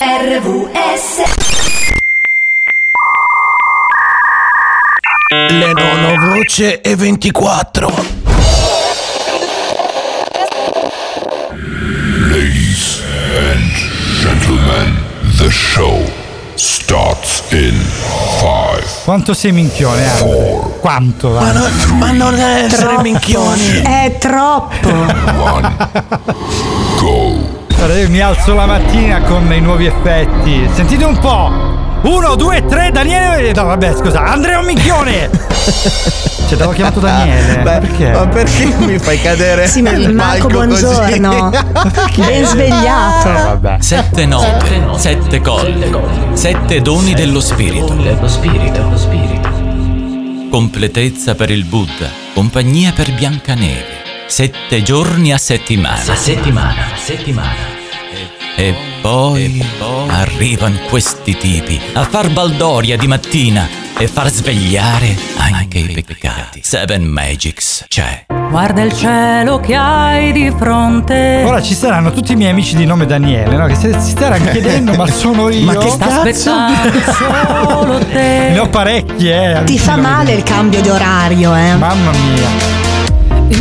RVS Le nono voce e 24. Ladies and gentlemen, the show starts in five. Quanto sei minchione, Andre? Quanto? Ma, va? no- ma non essere minchioni. È troppo. Guarda, io mi alzo la mattina con i nuovi effetti. Sentite un po'. Uno, due, tre, Daniele. No, vabbè, scusa, Andrea Minchione. Cioè, t'avevo chiamato Daniele. Beh, perché? Ma perché mi fai cadere Sì, ma Marco, buongiorno. Ben svegliato. Vabbè. Sette note, sette colli, sette doni dello spirito. Completezza per il Buddha, compagnia per Biancaneve. Sette giorni a settimana. A settimana, a settimana. E poi, arrivano questi tipi a far baldoria di mattina e far svegliare anche i peccati. Seven Magics c'è. Guarda il cielo che hai di fronte. Ora ci saranno tutti i miei amici di nome Daniele, no? Che si, si staranno chiedendo, ma sono io? Ma che sta aspettando solo te. Ne ho parecchi, eh. Ti fa male il cambio di orario, eh? Mamma mia.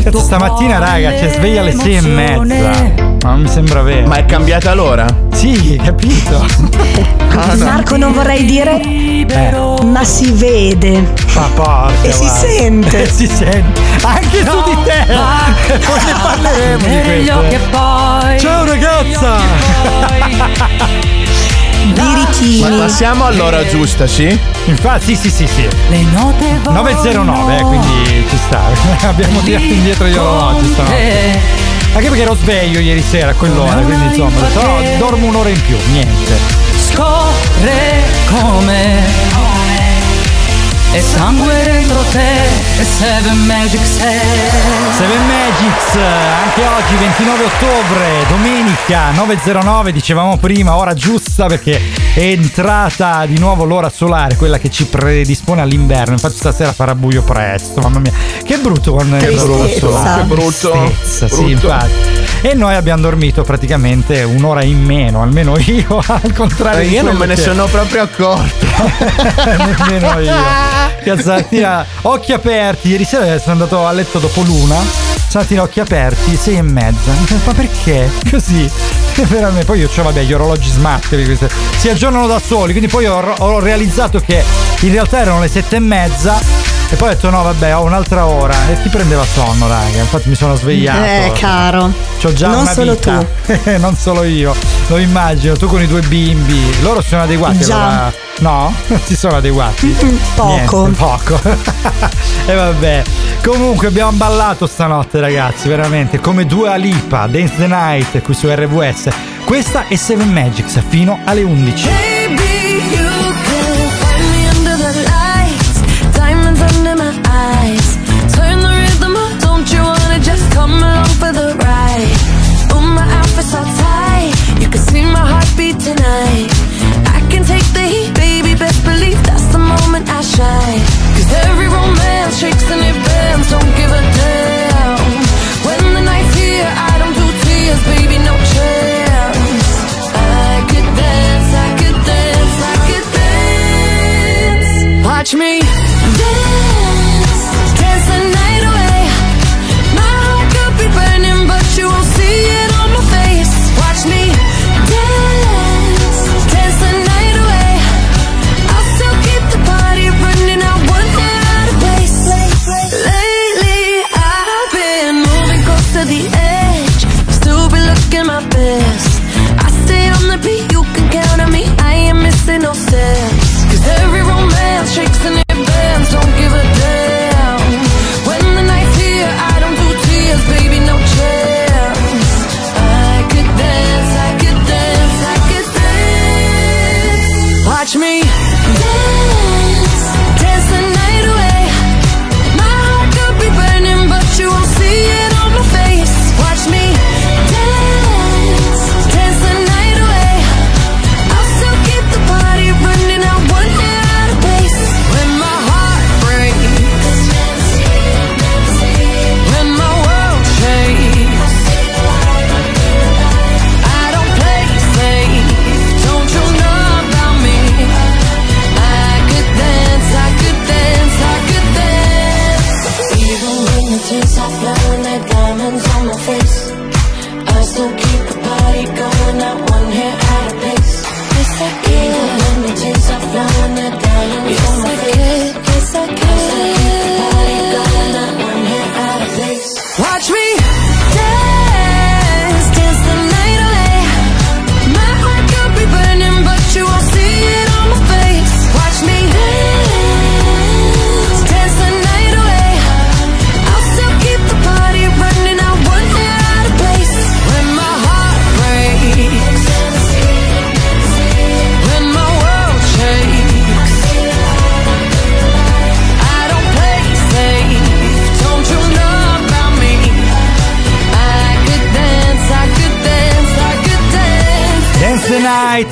Cazzo, stamattina, raga, c'è sveglia alle sei e emozione. mezza. Ma non mi sembra vero. Ma è cambiata l'ora? Sì, capito. Marco, non vorrei dire, Libero. ma si vede. Ma porca E si vacca. sente. E si sente. Anche su di te. Poi ne parleremo di Meglio questo. che poi. Ciao ragazza. Birichini. Ma passiamo all'ora giusta, sì? Infatti, sì, sì, sì, sì. Le note 9.09, eh, quindi ci sta. Abbiamo tirato indietro gli orologi stanotte. Anche perché ero sveglio ieri sera a quell'ora, quindi insomma, detto, no, dormo un'ora in più, niente. Scorre come e sangue dentro te e Seven Magic sei Seven Magics, anche oggi 29 ottobre, domenica 9.09, dicevamo prima, ora giusta perché è entrata di nuovo l'ora solare, quella che ci predispone all'inverno, infatti stasera farà buio presto, mamma mia, che brutto quando è l'ora solare. Che brutto. Tristezza, sì, Brutto. infatti. E noi abbiamo dormito praticamente un'ora in meno, almeno io, al contrario. Eh, di Io non me ne che- sono proprio accorto. Nemmeno io. Cazzatina, occhi aperti. Ieri sera sono andato a letto dopo l'una. Stamattina occhi aperti, sei e mezza. Ma perché? Così. Veramente. Poi io, cioè, vabbè, gli orologi smart queste- si aggiornano da soli. Quindi poi ho, ho realizzato che in realtà erano le sette e mezza. E poi ho detto no vabbè ho un'altra ora e ti prendeva sonno raga infatti mi sono svegliato Eh, caro. C'ho già Non una solo vita. non solo io lo immagino tu con i due bimbi loro sono adeguati Già. allora- no? non si sono adeguati Poco. Niente, poco. e vabbè. Comunque abbiamo ballato stanotte, ragazzi, veramente come due Alipa, Dance the Night qui su RWS. Questa è Seven Magics fino alle 11.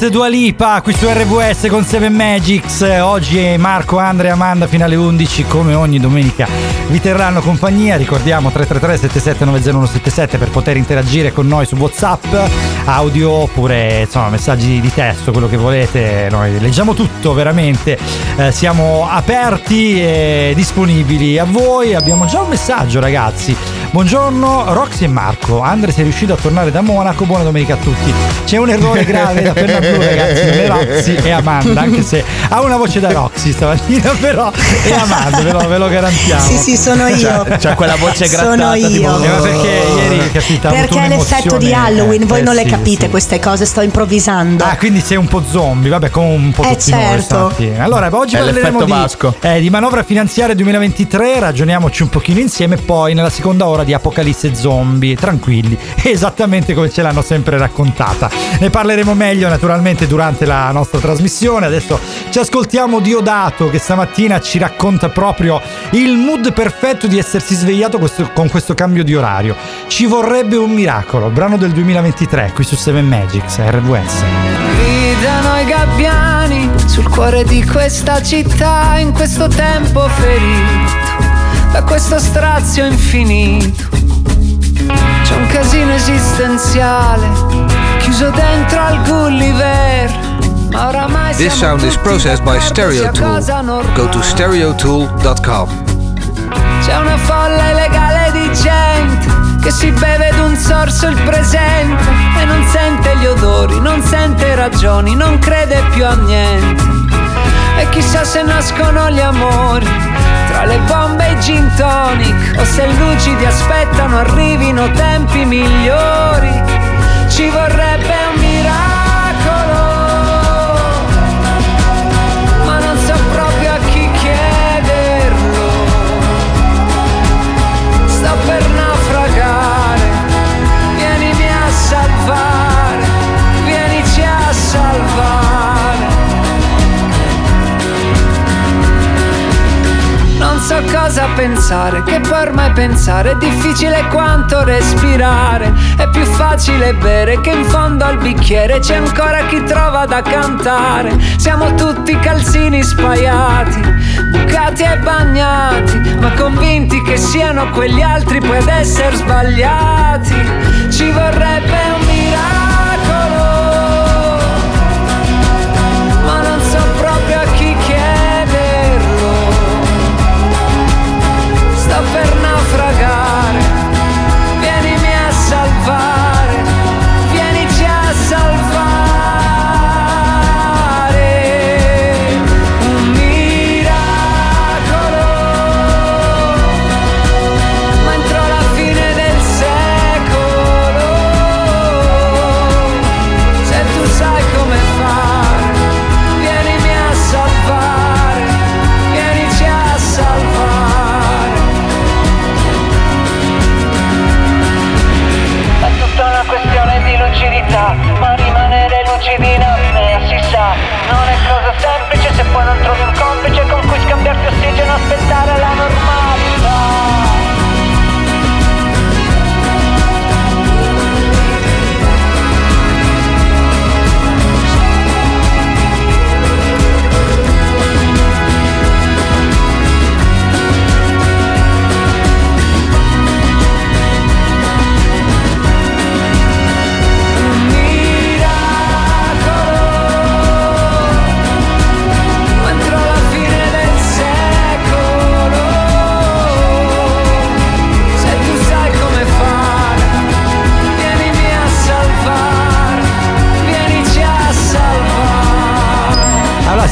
Night, Dua Lipa, qui su RVS con Seven Magics. Oggi è Marco, Andrea Amanda fino alle 11, come ogni domenica vi terranno compagnia. Ricordiamo 333-7790-177 per poter interagire con noi su WhatsApp, audio oppure insomma messaggi di testo, quello che volete. Noi leggiamo tutto veramente. Eh, siamo aperti e disponibili a voi. Abbiamo già un messaggio, ragazzi. Buongiorno Roxy e Marco. Andre sei riuscito a tornare da Monaco. Buona domenica a tutti. C'è un errore grave da penna blu, ragazzi. Non è Roxy e Amanda, anche se ha una voce da Roxy stamattina, però è Amanda, ve lo, ve lo garantiamo. Sì, sì, sono io. C'ha, c'ha quella voce Sono grattata io. tipo Eh, ma perché ieri capita Perché è l'effetto di Halloween, voi eh, non le sì, capite sì. queste cose, sto improvvisando. Ah, quindi sei un po' zombie, vabbè, come un po' Eh, tutti noi certo. stamattina. Allora, oggi È parleremo l'effetto di, eh, di manovra finanziaria 2023, ragioniamoci un pochino insieme, poi nella seconda ora di Apocalisse Zombie, tranquilli, esattamente come ce l'hanno sempre raccontata. Ne parleremo meglio naturalmente durante la nostra trasmissione. Adesso ci ascoltiamo Diodato che stamattina ci racconta proprio il mood perfetto di essersi svegliato questo- con questo cambio di orario. Ci vorrebbe un miracolo, brano del 2023 qui su 7 Magics, RWS. Gridano i gabbiani sul cuore di questa città in questo tempo ferito da questo strazio infinito. C'è un casino esistenziale chiuso dentro al Gulliver. This sound is processed by d'accordo Stereo sia Tool. cosa Go to stereotool.com. C'è una folla illegale di gente che si beve d'un sorso il presente e non sente gli odori, non sente ragioni, non crede più a niente. E chissà se nascono gli amori tra le bombe e i gin tonic o se lucidi aspettano arrivino tempi migliori. Ci vorrebbe pensare, che poi ormai pensare è difficile quanto respirare. È più facile bere che in fondo al bicchiere c'è ancora chi trova da cantare. Siamo tutti calzini spaiati, bucati e bagnati, ma convinti che siano quegli altri poi ad essere sbagliati. Ci vorrebbe un miracolo,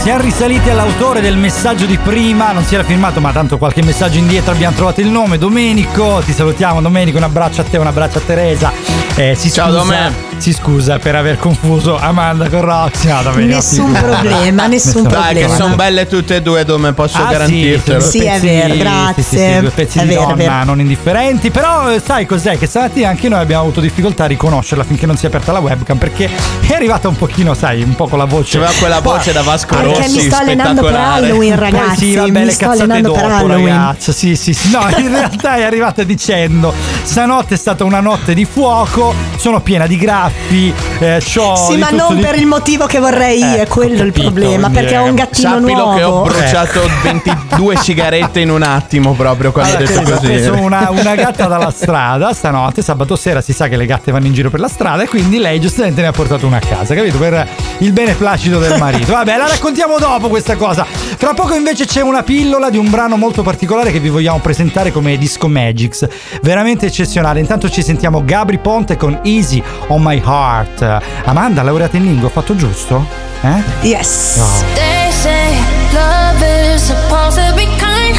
siamo risaliti all'autore del messaggio di prima, non si era firmato, ma tanto qualche messaggio indietro abbiamo trovato il nome, Domenico. Ti salutiamo, Domenico. Un abbraccio a te, un abbraccio a Teresa. Eh, si Ciao, scusa, Dome. Si scusa per aver confuso Amanda con Roxy. No, Domenico, Nessun sì. problema, nessun Dai, che problema. sono belle tutte e due, dove posso Ah, garantirtelo. Sì, Sì, due è pezzi- vero, grazie. sì, sì, due pezzi È di vero, donna non indifferenti. Però eh, sai cos'è? Che stamattina anche noi abbiamo avuto difficoltà a riconoscerla finché non si è aperta la webcam perché è arrivata un pochino, sai, un po' con la voce. C'aveva quella voce da Vasco Perché Rossi, mi sto allenando per spettacolare. Halloween, Poi ragazzi. sì, vabbè, mi le sto cazzate allenando dopo, per Halloween. ragazzo. Sì, sì, sì. No, in realtà è arrivata dicendo: Stanotte è stata una notte di fuoco, sono piena di baffi, eh, c'ho Sì, ma non di per il motivo che vorrei io, è Ecco, quello il capito, problema. quindi, Perché ho eh, un gattino Sappilo nuovo. che ho bruciato 22 sigarette in un attimo proprio quando Allora, ho detto ho così. preso una, una gatta dalla strada stanotte, sabato sera si sa che le gatte vanno in giro per la strada e quindi lei giustamente ne ha portato una a casa, capito? Per il bene placido del marito. Vabbè, la raccontiamo dopo questa cosa. Fra poco invece c'è una pillola di un brano molto particolare che vi vogliamo presentare come Disco Magics, veramente eccezionale. Intanto ci sentiamo Gabri Ponte con Easy on My Heart. Amanda, laureata in lingua, ho fatto giusto? Eh? Yes. They say love is supposed to be kind,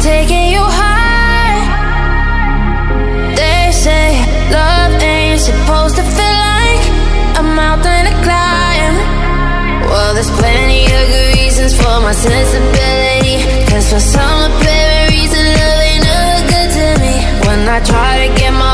taking you high. They say love ain't supposed to feel like a mountain to climb. Well, there's plenty of good reasons for my sensibility. Cause for some apparent reason, love ain't never good to me. When I try to get my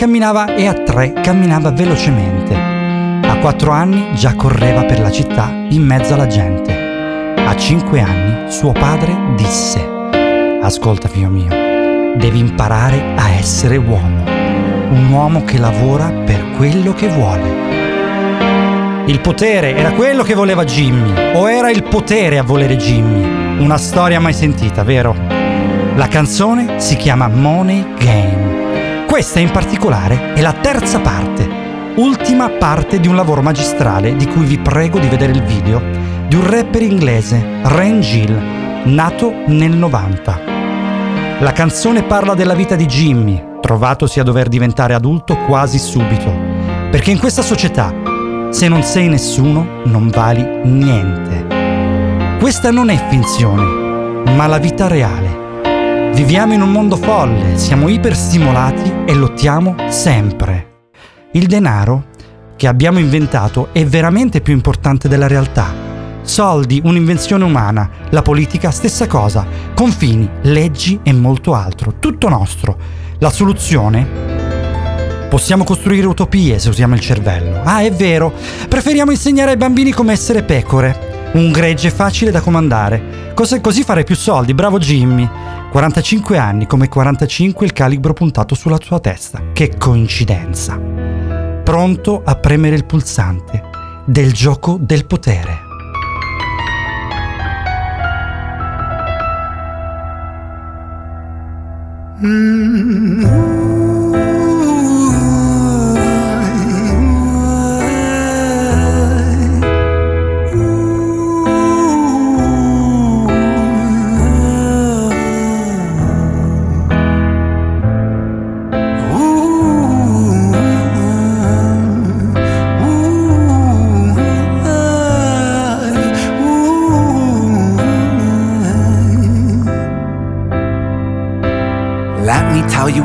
camminava e a tre camminava velocemente. A quattro anni già correva per la città in mezzo alla gente. A cinque anni suo padre disse: Ascolta, figlio mio, devi imparare a essere uomo. Un uomo che lavora per quello che vuole. Il potere era quello che voleva Jimmy, o era il potere a volere Jimmy? Una storia mai sentita, vero? La canzone si chiama Money Game. Questa in particolare è la terza parte, ultima parte di un lavoro magistrale di cui vi prego di vedere il video, di un rapper inglese, Ren Gill, nato nel 90. La canzone parla della vita di Jimmy, trovatosi a dover diventare adulto quasi subito, perché in questa società se non sei nessuno, non vali niente. Questa non è finzione, ma la vita reale. Viviamo in un mondo folle, siamo iperstimolati e lottiamo sempre. Il denaro che abbiamo inventato è veramente più importante della realtà. Soldi, un'invenzione umana, la politica stessa cosa, confini, leggi e molto altro, tutto nostro. La soluzione Possiamo costruire utopie se usiamo il cervello. Ah, è vero. Preferiamo insegnare ai bambini come essere pecore. Un gregge facile da comandare. Cos- così farei più soldi, bravo Jimmy. 45 anni, come 45 il calibro puntato sulla tua testa. Che coincidenza. Pronto a premere il pulsante del gioco del potere. Let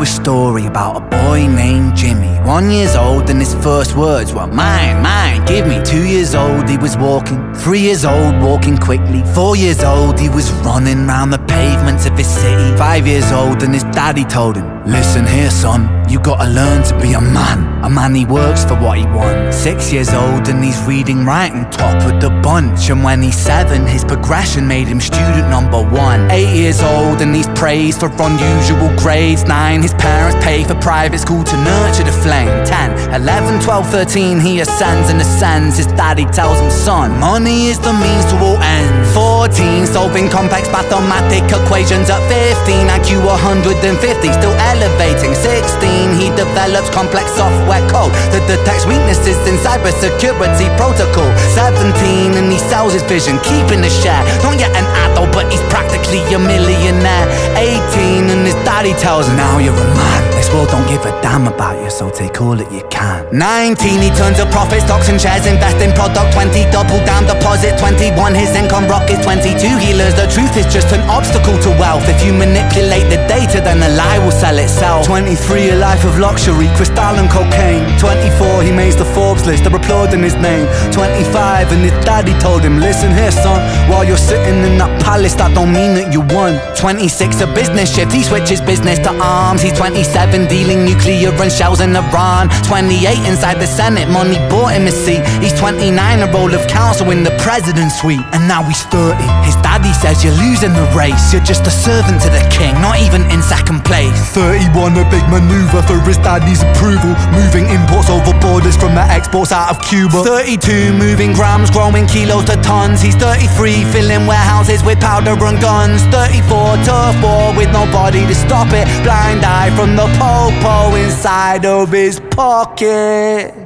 a story about a boy named Jimmy. One years old, and his first words were mine, mine, give me. Two years old, he was walking. Three years old, walking quickly. Four years old, he was running round the pavements of his city. Five years old, and his daddy told him, Listen here, son, you gotta learn to be a man. A man, he works for what he wants. Six years old, and he's reading, writing, top of the bunch. And when he's seven, his progression made him student number one. Eight years old, and he's praised for unusual grades. Nine, his parents pay for private school to nurture the flame. Ten, eleven, twelve, thirteen, he ascends and ascends. His daddy tells him, son, money is the means to all ends. Fourteen, solving complex mathematic equations. At fifteen, IQ 150, still elevating. Sixteen, he develops complex software code that detects weaknesses in cybersecurity protocol. Seventeen, and he sells his vision, keeping a share. Not yet an adult, but he's practically a millionaire. Eighteen, and his daddy tells him, now you're a man. This world don't give a damn about you, so take all that you can. 19, he turns to profit, stocks and shares, invest in product. 20, double down deposit. 21, his income rockets. 22, he learns the truth is just an obstacle to wealth. If you manipulate the data, then the lie will sell itself. 23, a life of luxury, crystal and cocaine. 24, he makes the Forbes list, they're applauding his name. 25, and his daddy told him, listen here, son, while you're sitting in that palace, that don't mean that you won. 26, a business shift, he switches business to arms. He's 27, dealing nuclear and shells in Iran. 28, inside the Senate, money bought him a seat. He's 29, a role of counsel in the president's suite. And now he's 30. His daddy says you're losing the race. You're just a servant to the king, not even in second place. 31, a big maneuver for his daddy's approval. Moving imports over borders from the exports out of Cuba. 32, moving grams, growing kilos to tons. He's 33, filling warehouses with powder and guns. 34, tough war with nobody to stop it. Blind eye from the popo inside of his pocket.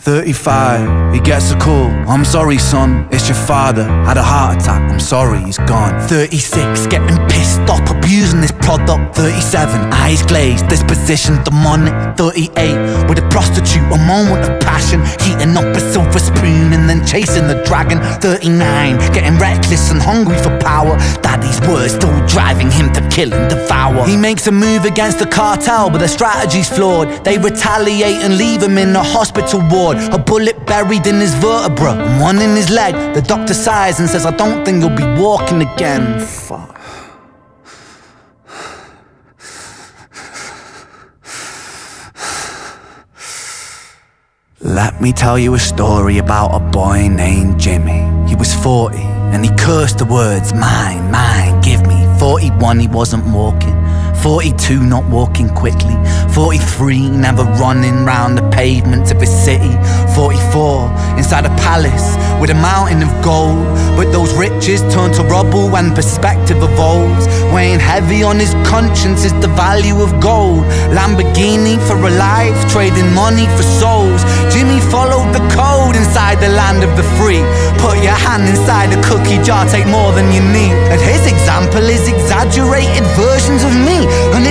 35, he gets a call. I'm sorry, son, it's your father. Had a heart attack, I'm sorry, he's gone. 36, getting pissed off, abusing this product. 37, eyes glazed, disposition demonic. 38, with a prostitute, a moment of passion. Heating up a silver spoon and then chasing the dragon. 39, getting reckless and hungry for power. Daddy's words still driving him to kill and devour. He makes a move against the cartel, but the strategy's flawed. They retaliate and leave him in a hospital ward. A bullet buried in his vertebra, one in his leg. The doctor sighs and says, I don't think you'll be walking again. Fuck. Let me tell you a story about a boy named Jimmy. He was 40 and he cursed the words, mine, mine, give me. 41, he wasn't walking. 42, not walking quickly. 43, never running round the pavements of his city. 44, inside a palace with a mountain of gold. But those riches turn to rubble when perspective evolves. Weighing heavy on his conscience is the value of gold. Lamborghini for a life, trading money for souls. Jimmy followed the code inside the land of the free. Put your hand inside a cookie jar, take more than you need. And his example is exaggerated versions of me. And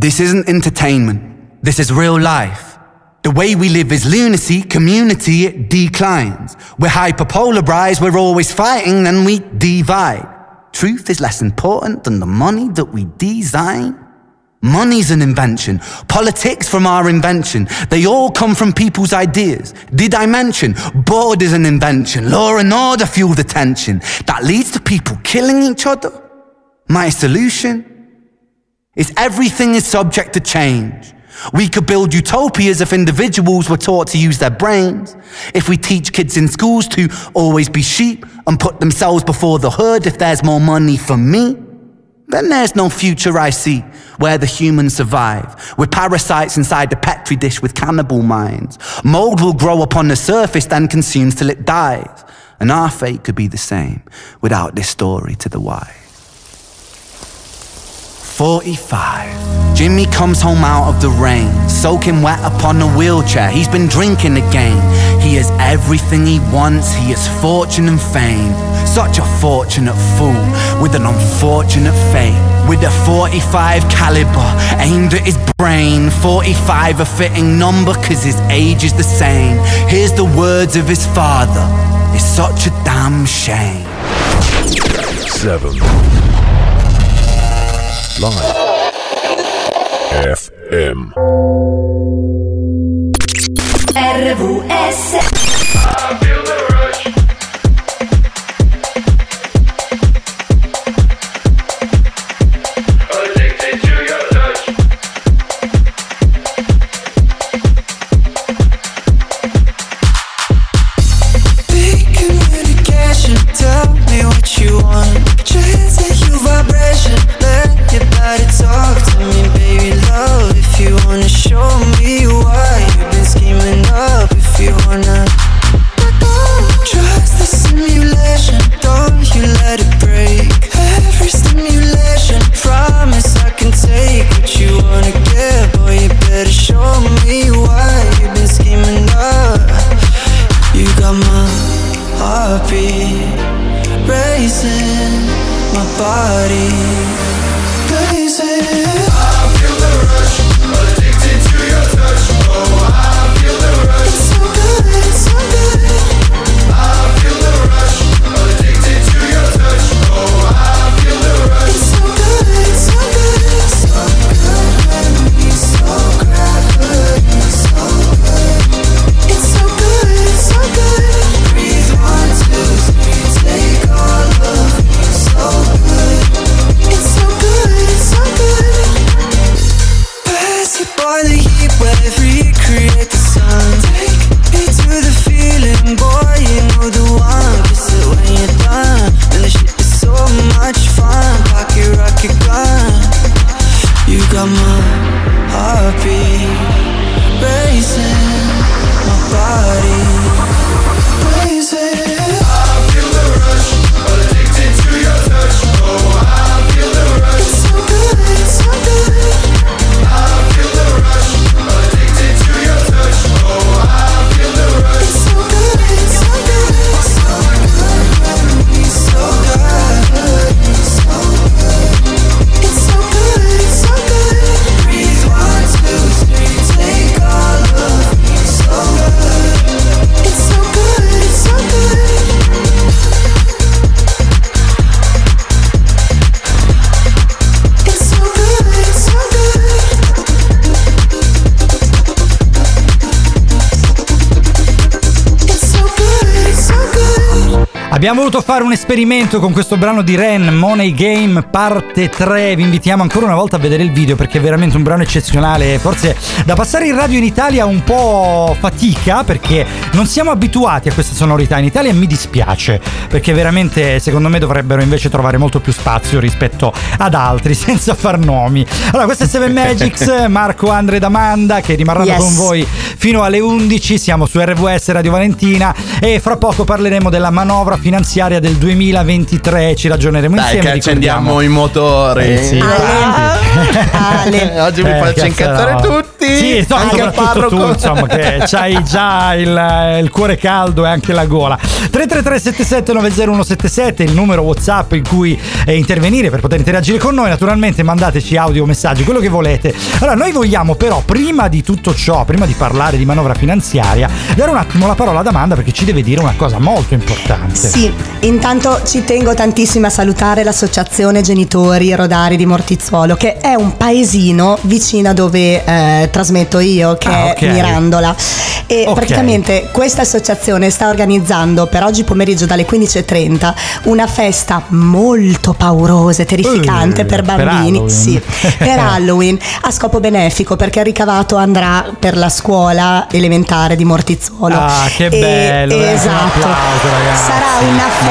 This isn't entertainment. This is real life. The way we live is lunacy, community, it declines. We're hyperpolarized, we're always fighting, then we divide. Truth is less important than the money that we design. Money's an invention. Politics from our invention. They all come from people's ideas. Did I mention? Board is an invention. Law and order fuel the tension. That leads to people killing each other. My solution is everything is subject to change. We could build utopias if individuals were taught to use their brains. If we teach kids in schools to always be sheep and put themselves before the herd if there's more money for me. Then there's no future I see where the humans survive, with parasites inside the petri dish with cannibal minds. Mold will grow upon the surface, then consumes till it dies. And our fate could be the same without this story to the wise. 45. Jimmy comes home out of the rain, soaking wet upon a wheelchair. He's been drinking again. He has everything he wants, he has fortune and fame. Such a fortunate fool with an unfortunate fate. With a 45 caliber aimed at his brain. 45 a fitting number, cause his age is the same. Here's the words of his father. It's such a damn shame. Seven. Live. FM. RVS show me why you've been scheming up, if you wanna. Trust the simulation, don't you let it break. Every stimulation, promise I can take what you wanna get, boy. You better show me why you've been scheming up. You got my heartbeat racing, my body blazing. Good. Voluto fare un esperimento con questo brano di Ren, Money Game parte 3. Vi invitiamo ancora una volta a vedere il video perché è veramente un brano eccezionale. Forse da passare in radio in Italia un po' fatica perché non siamo abituati a queste sonorità in Italia e mi dispiace perché veramente secondo me dovrebbero invece trovare molto più spazio rispetto ad altri senza far nomi. Allora, questo è Seven Magics, Marco, Andre ed Amanda che rimarranno Yes. con voi fino alle 11. Siamo su RWS Radio Valentina e fra poco parleremo della manovra finanziaria del 2023. Ci ragioneremo Dai, insieme. che accendiamo i motori. Eh sì, infatti. Ale. Oggi mi Eh, faccio incazzare no. tutti. Sì, no, anche il soprattutto tu, parroco. insomma, che c'hai già il, il cuore caldo e anche la gola. 333-7790-177 il numero WhatsApp in cui eh, intervenire per poter interagire con noi. Naturalmente mandateci audio messaggi, quello che volete. Allora, noi vogliamo però, prima di tutto ciò, prima di parlare di manovra finanziaria, dare un attimo la parola ad Amanda perché ci deve dire una cosa molto importante. Sì, intanto ci tengo tantissimo a salutare l'associazione Genitori Rodari di Mortizzuolo, che è un paesino vicino a dove eh, trasmetto io, che Ah, ok. è Mirandola. E Ok. praticamente questa associazione sta organizzando per oggi pomeriggio dalle 15.30 una festa molto paurosa e terrificante Eh, per per bambini. Halloween. sì, per Halloween a scopo benefico perché il ricavato andrà per la scuola elementare di Mortizzuolo. Ah, che E- bello, ragazzi, un esatto. applauso, ragazzi. Sarà una festa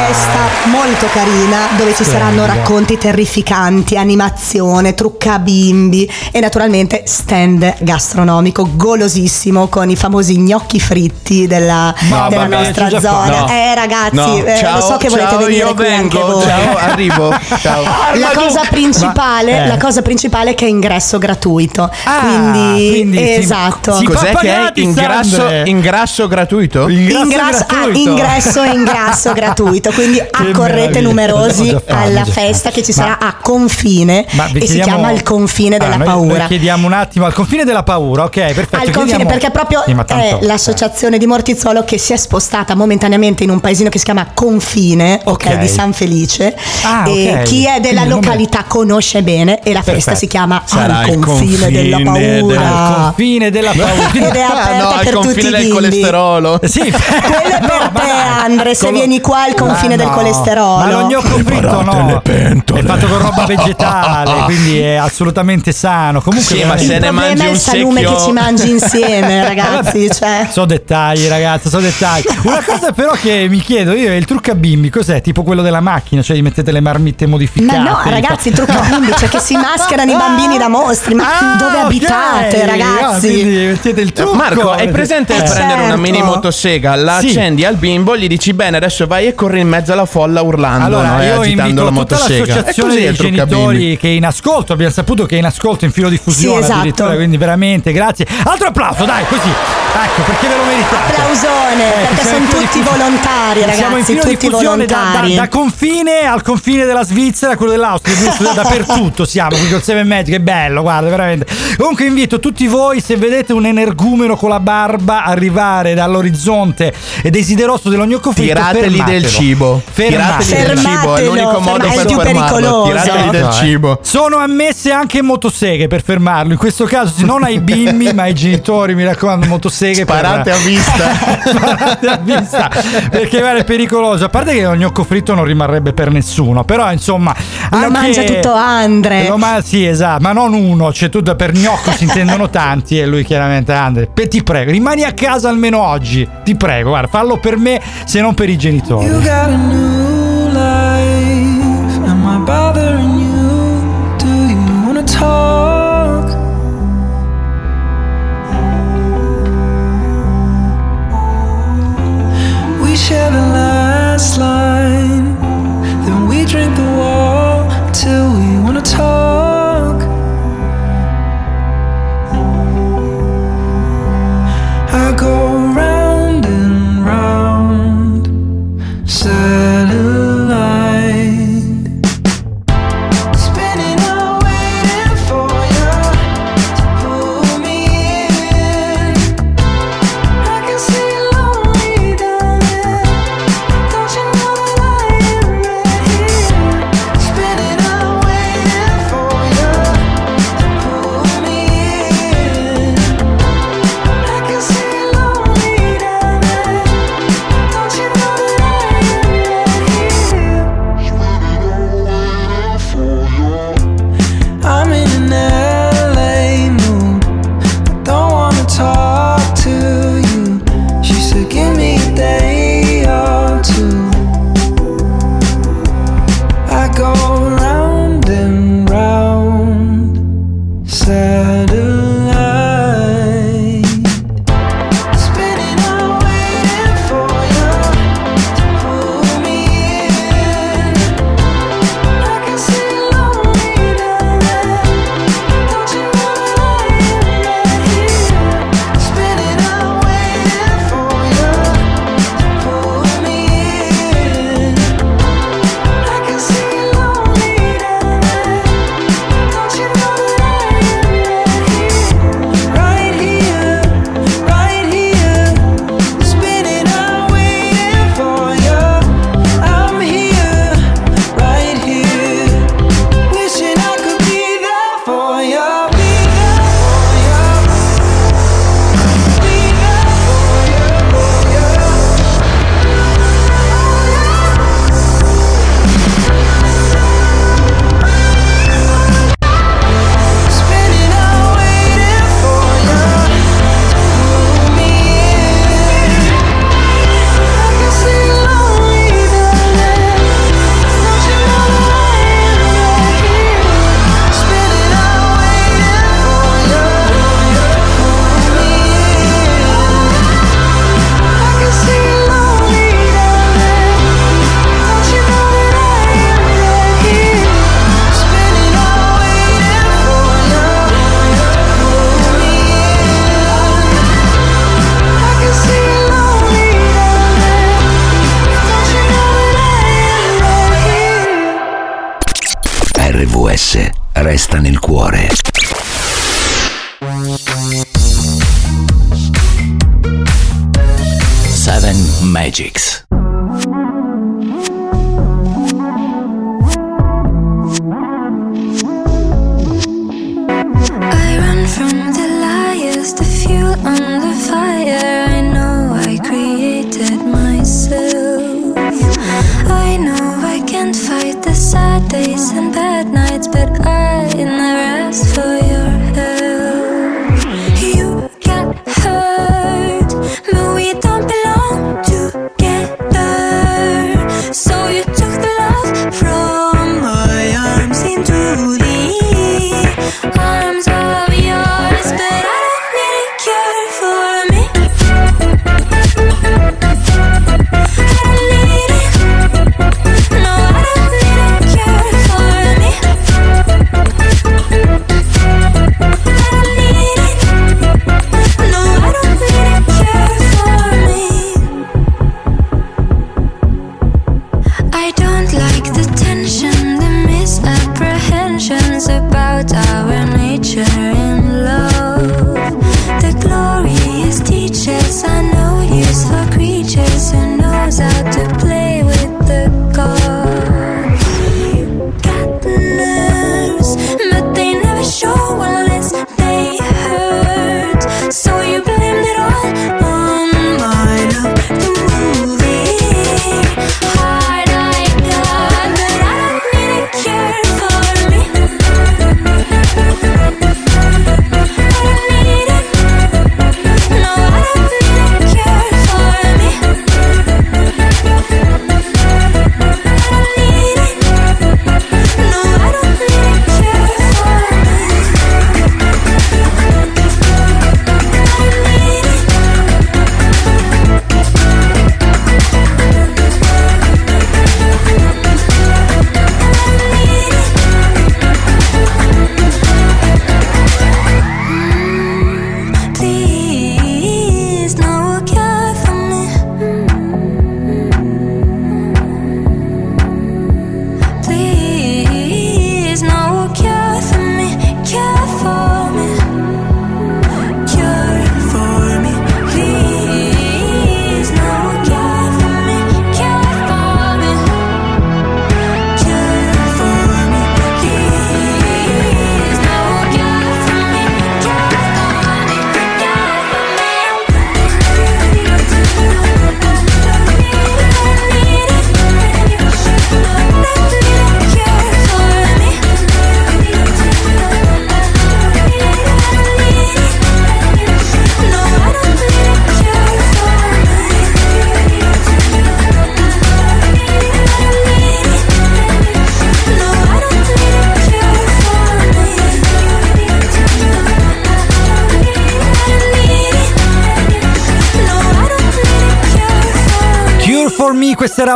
molto carina dove ci saranno racconti terrificanti, animazione, trucca bimbi e naturalmente stand gastronomico golosissimo con i famosi gnocchi fritti della, No, della vabbè, nostra zona. no. Eh ragazzi, No, eh, ciao, lo so che volete ciao, venire io qui anche vengo, voi. ciao, arrivo. Ciao. La cosa principale, Ma- eh. la cosa principale è che è ingresso gratuito. Ah, quindi, quindi si- esatto. si Cos'è che è ingrasso, ingrasso gratuito? Ingrasso Ingrasso- ah, gratuito. ingresso e ingrasso gratuito, quindi accorrete numerosi fatto, alla festa che ci Ma- sarà a confine Ma e si chiama il confine Ah, della noi- paura. Noi chiediamo un attimo al confine della paura, ok, perfetto. al confine chiediamo- perché proprio Sì, ma tanto- è l'associazione di Mortizzolo che si è spostata momentaneamente in un paesino che si chiama Confine ok, Ok. di San Felice Ah, e ok. chi è della Quindi località conosce bene e la festa Perfetto. si chiama Sarà Al il confine, della confine paura Al confine della paura. ed è aperta Ah, no, al per tutti confine i del bimbi. colesterolo. Sì, quello è per te Andre se vieni qua al confine Ma del no, colesterolo Ma lo gnocco fritto no. le pentole. È fatto con roba vegetale, quindi è assolutamente sano. Comunque Sì, ma se il ne mangi è un il salume secchio- che ci mangi insieme ragazzi cioè So dettagli, ragazzi, so dettagli. Una cosa però che mi chiedo io è il trucca bimbi, cos'è? Tipo quello della macchina, cioè gli mettete le marmitte modificate. Ma no, ragazzi, il trucco bimbi, cioè che si mascherano i bambini da mostri. Ma Ah, dove ok. abitate, Ah, ragazzi? quindi mettete il trucco. Marco, hai presente Eh, prendere una certo. mini motosega, la Sì. accendi al bimbo, gli dici bene, adesso vai e corri in mezzo alla folla urlando Allora, no? e io agitando invito la tutta motosega. l'associazione È così dei genitori che è in ascolto. Abbiamo saputo che è in ascolto in filo diffusione Sì, esatto. addirittura, quindi veramente grazie. Altro applauso, dai, così. Ecco, perché ve lo meritate. Applausone, Ecco, perché siamo sono in filo tutti diffusione. volontari, Siamo in ragazzi, filo tutti diffusione da, da, da confine al confine della Svizzera, quello dell'Austria, giusto? dappertutto siamo qui col 7 Magic, è bello, guarda, veramente. Comunque invito tutti voi, se vedete un energumeno con la barba arrivare dall'orizzonte e desideroso dello gnocco fritto, Tirateli fermatelo. del cibo. Fermatelo. Tirateli del cibo, è l'unico modo è il per più fermarlo. pericoloso. Tirateli del Esatto, cibo. Sono ammesse anche motoseghe per fermarlo. In questo caso, non ai bimbi, ma ai genitori, mi raccomando, motoseghe. per- Sparate a vista. Sparate a vista. Perché guarda, è pericoloso. A parte che lo gnocco fritto non rimarrebbe per nessuno. Però, insomma. Lo anche- mangia tutto Andre. Lo ma- sì, esatto, ma non uno, c'è tutto per gnocco si intendono tanti e lui chiaramente Andre, pe- ti prego, rimani a casa almeno oggi, ti prego, guarda, fallo per me se non per i genitori. Got a new life. Am I bothering you? Do you wanna talk? We share the last line. Then we drink the wall till we wanna talk.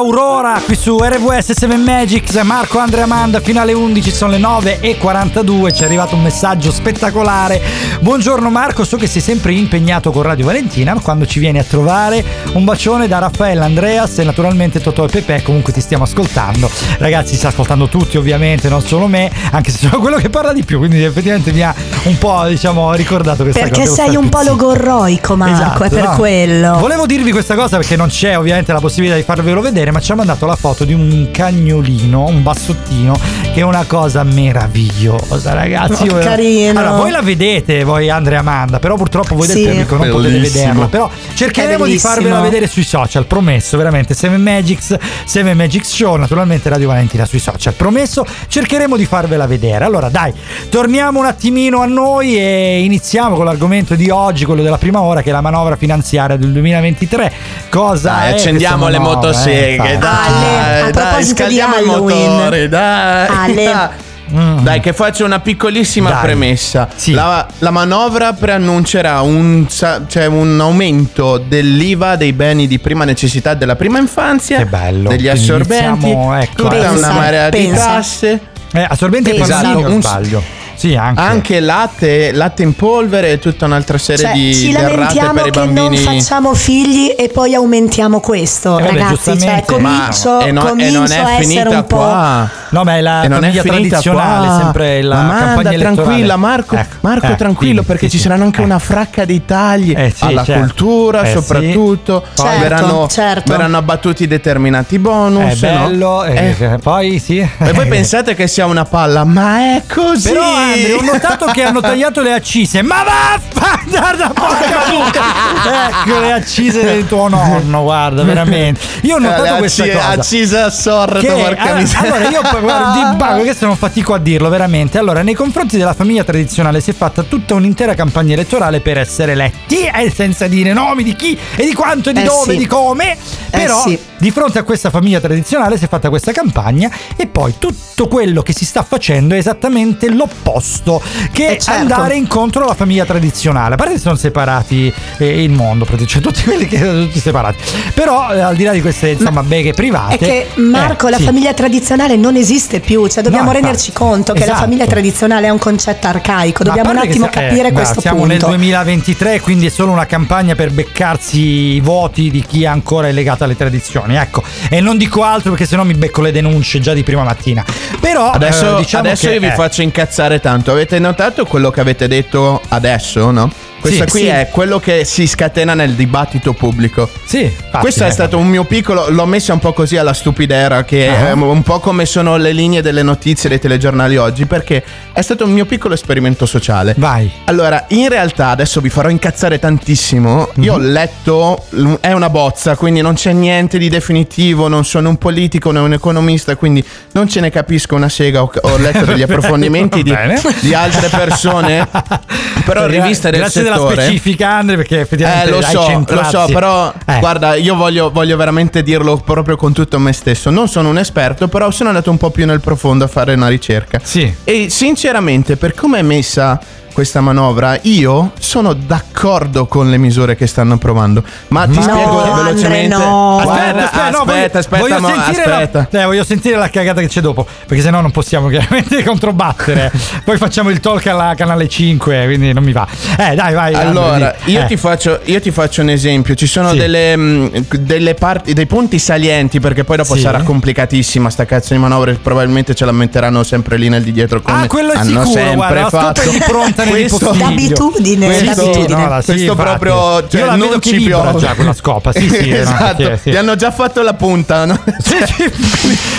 Aurora qui su RWS 7 Magics, Marco Andrea Amanda fino alle 11, sono le 9 e 42, ci è arrivato un messaggio spettacolare. Buongiorno Marco, so che sei sempre impegnato con Radio Valentina, quando ci vieni a trovare un bacione da Raffaella, Andreas e naturalmente Totò e Pepe, comunque ti stiamo ascoltando. Ragazzi, si sta ascoltando tutti ovviamente, non solo me, anche se sono quello che parla di più, quindi effettivamente mi ha un po' diciamo ricordato questa Perché cosa. sei un po' logorroico, Marco, è per Esatto, no. quello. Volevo dirvi questa cosa perché non c'è ovviamente la possibilità di farvelo vedere, ma ci ha mandato la foto di un cagnolino, un bassottino, che è una cosa meravigliosa, ragazzi. Oh, carino. Allora, voi la vedete, voi Andrea Amanda, però purtroppo voi del Sì. pubblico non potete Bellissimo. vederla. Però cercheremo di farvela vedere sui social, promesso, veramente. 7 Magics, 7 Magics Show, naturalmente Radio Valentina sui social, promesso, cercheremo di farvela vedere. Allora, dai, torniamo un attimino a noi e iniziamo con l'argomento di oggi, quello della prima ora, che è la manovra finanziaria del 2023. Cosa Dai, è accendiamo le manovra, motoseghe, eh, dai, dai, di scaldiamo il motore, dai. Ale. dai. Mm. Dai, che faccio una piccolissima Dai. premessa. Sì. La, la manovra preannuncerà un, cioè un aumento dell'IVA dei beni di prima necessità della prima infanzia, Che bello. degli assorbenti, iniziamo, ecco, tutta Pensa, una marea di pensa. tasse. Eh, assorbenti e Esatto, un- sbaglio. Sì, anche. latte, latte in polvere e tutta un'altra serie Cioè, di ci di errate lamentiamo per i che non bambini. facciamo figli e poi aumentiamo questo, Eh, vabbè, ragazzi. Cioè, comincio, Ma- e non- e non è a essere finita un po'. qua. No, ma è la E non è finita tradizionale, qua. sempre la Amanda, campagna tranquilla, Marco, Ecco, Marco eh, tranquillo, dimmi, perché sì, ci sì. saranno anche Eh. una fracca di tagli Eh, sì, alla certo. cultura, Eh, sì. soprattutto. Poi Certo, verranno, certo. verranno abbattuti determinati bonus. È no? bello, eh, Eh, poi sì. E voi pensate che sia una palla, ma è così. Però Andre, ho notato che hanno tagliato le accise. Ma vaffa! Guarda, porca puttana! Ecco le accise del tuo nonno, guarda, veramente. Io ho notato Eh, questa acci- cosa. Accisa a sordo, Che, porca allora, miseria. allora io guarda, di Bago, questo non fatico a dirlo veramente. Allora, nei confronti della famiglia tradizionale si è fatta tutta un'intera campagna elettorale per essere eletti, eh, senza dire nomi di chi e di quanto e di Eh, dove e sì. di come. Però sì. Di fronte a questa famiglia tradizionale si è fatta questa campagna e poi tutto quello che si sta facendo è esattamente l'opposto che Eh, certo. andare incontro alla famiglia tradizionale. A parte che sono separati eh, il mondo, cioè tutti quelli che sono tutti separati. Però eh, al di là di queste insomma beghe private È che Marco, eh, la sì. famiglia tradizionale non esiste più, cioè dobbiamo No, infatti. renderci conto che la Esatto. famiglia tradizionale è un concetto arcaico, Ma dobbiamo un attimo sia- eh, capire questo siamo punto. nel 2023, quindi è solo una campagna per beccarsi i voti di chi ancora è legato alle tradizioni. Ecco, e non dico altro perché sennò mi becco le denunce già di prima mattina. Però Adesso, eh, diciamo adesso io vi eh, faccio incazzare tanto. Avete notato quello che avete detto adesso, no? Questo Sì, qui sì. è quello che si scatena nel dibattito pubblico. Sì, infatti, Questo è eh, stato un mio piccolo. L'ho messo un po' così alla stupidera, che Ah. è un po' come sono le linee delle notizie dei telegiornali oggi, perché è stato un mio piccolo esperimento sociale. Vai. Allora, in realtà, adesso vi farò incazzare tantissimo. Mhm. Io ho letto, è una bozza, quindi non c'è niente di definitivo. Non sono un politico né un economista, quindi non ce ne capisco una sega. Ho, ho letto degli approfondimenti di, di altre persone. Però riviste del Grazie settore. specifica, Andre, perché effettivamente Eh, lo so, lo centrato, so, però Eh. guarda, io voglio, voglio veramente dirlo proprio con tutto me stesso. Non sono un esperto, però sono andato un po' più nel profondo a fare una ricerca. Sì. E sinceramente, per come è messa questa manovra, io sono d'accordo con le misure che stanno provando. Ma ti Ma- spiego No, Andre, velocemente. no. Guarda, Aspetta, no, aspetta, aspetta, voglio, mo- voglio sentire aspetta. La, eh, voglio sentire la cagata che c'è dopo, perché sennò non possiamo chiaramente controbattere. Poi facciamo il talk alla canale 5, quindi non mi va. Eh, dai, vai. Andre, Allora, di- io, eh. ti faccio, io ti faccio un esempio. Ci sono Sì. delle, mh, delle parti, dei punti salienti, perché poi dopo Sì. sarà complicatissima sta cazzo di manovra. Probabilmente ce la metteranno sempre lì nel di dietro. Come Ah, quello è hanno sicuro, sempre guarda, fatto. è pronta nel Questo-. D'abitudine, Questo- d'abitudine. no, sì, questo infatti. proprio cioè, Io la non ci vibra piove. già quella scopa, sì, sì, esatto. sì, sì. Ti hanno già fatto la punta, no?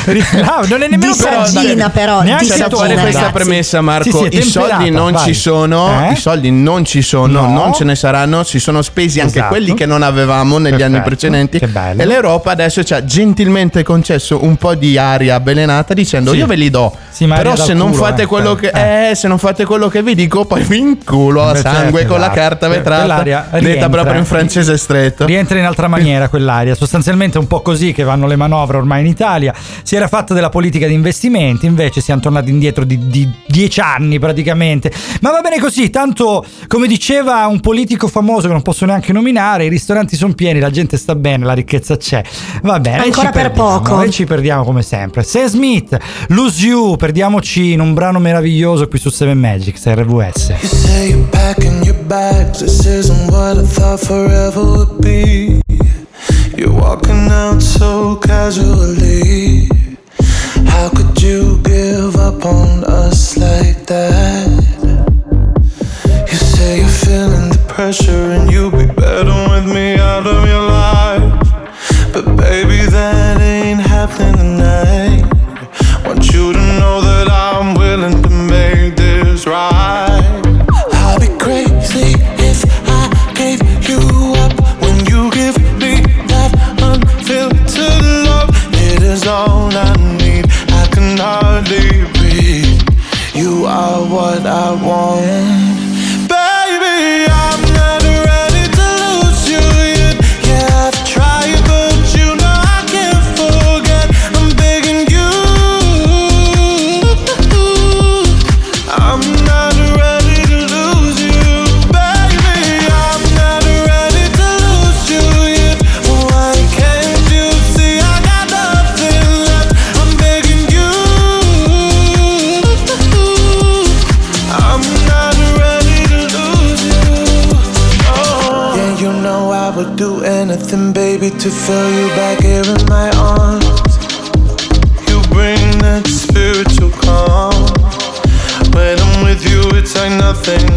No, non è nemmeno Di saggina, però, neanche di C'è da saggina, fare questa ragazzi. premessa, Marco. I soldi non vai. ci sono. Eh? I soldi non ci sono, No. non ce ne saranno. Si sono spesi anche Esatto. quelli che non avevamo negli anni precedenti. Che bello. E l'Europa adesso ci ha gentilmente concesso un po' di aria avvelenata dicendo Sì. io ve li do. Però se non fate eh. quello che Eh. eh, se non fate quello che vi dico, poi vi inculo a Beh, sangue certo, con la esatto. carta Que- vetrata. quell'aria Detta rientra. proprio in francese stretto. Rientra in altra maniera quell'aria, sostanzialmente è un po' così che vanno le manovre ormai in Italia. Si era fatta della politica di investimenti, invece siamo tornati indietro di, di dieci anni praticamente. Ma va bene così, tanto come diceva un politico famoso che non posso neanche nominare, i ristoranti sono pieni, la gente sta bene, la ricchezza c'è. Va bene. Ancora ci per perdiamo, poco. E ci perdiamo come sempre. Sam Smith, Lose You, perdiamoci in un brano meraviglioso qui su Seven Magics, RVS. You say you're packing your bags. This isn't what I thought forever would be. You're walking out so casually. How could you give up on us like that? You say you're feeling the pressure and you'll be better with me out of your life. But baby, that ain't happening tonight. Want you to know that I'm willing to make this right. to feel you back here in my arms. You bring that spiritual calm. When I'm with you, it's like nothing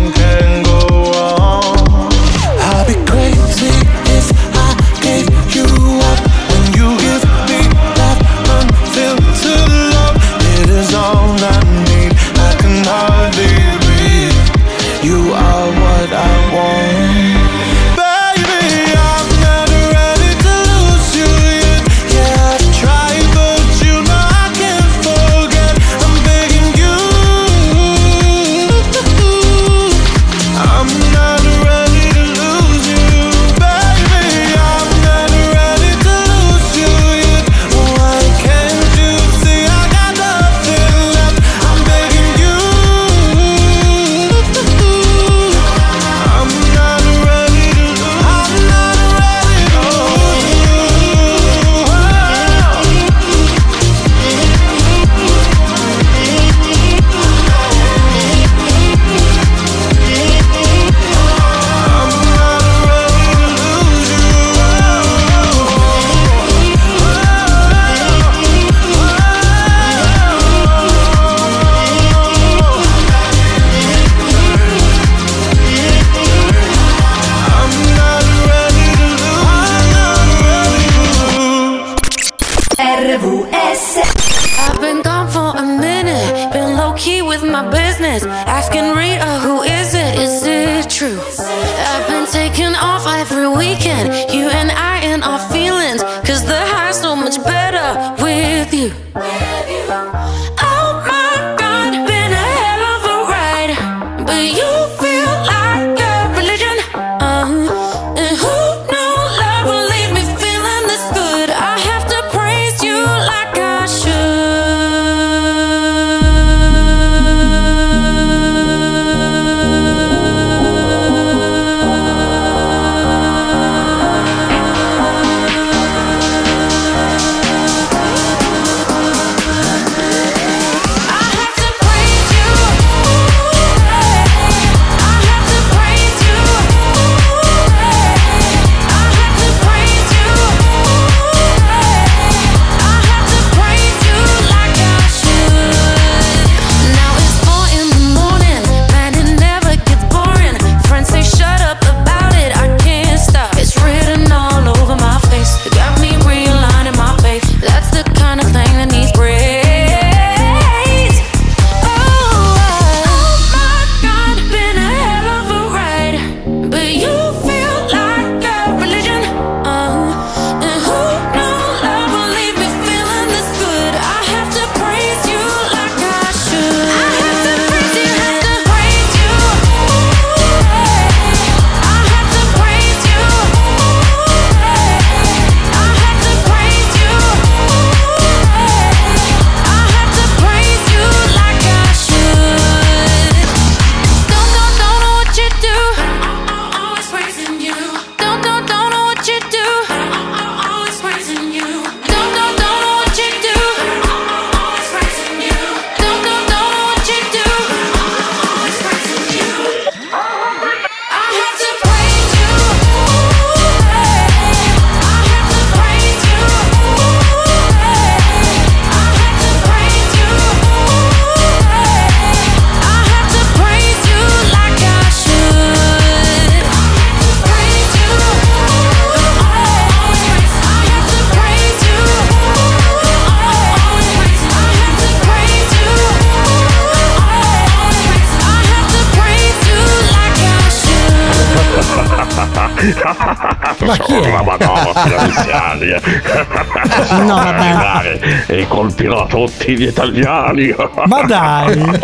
cattivi italiani. Ma dai!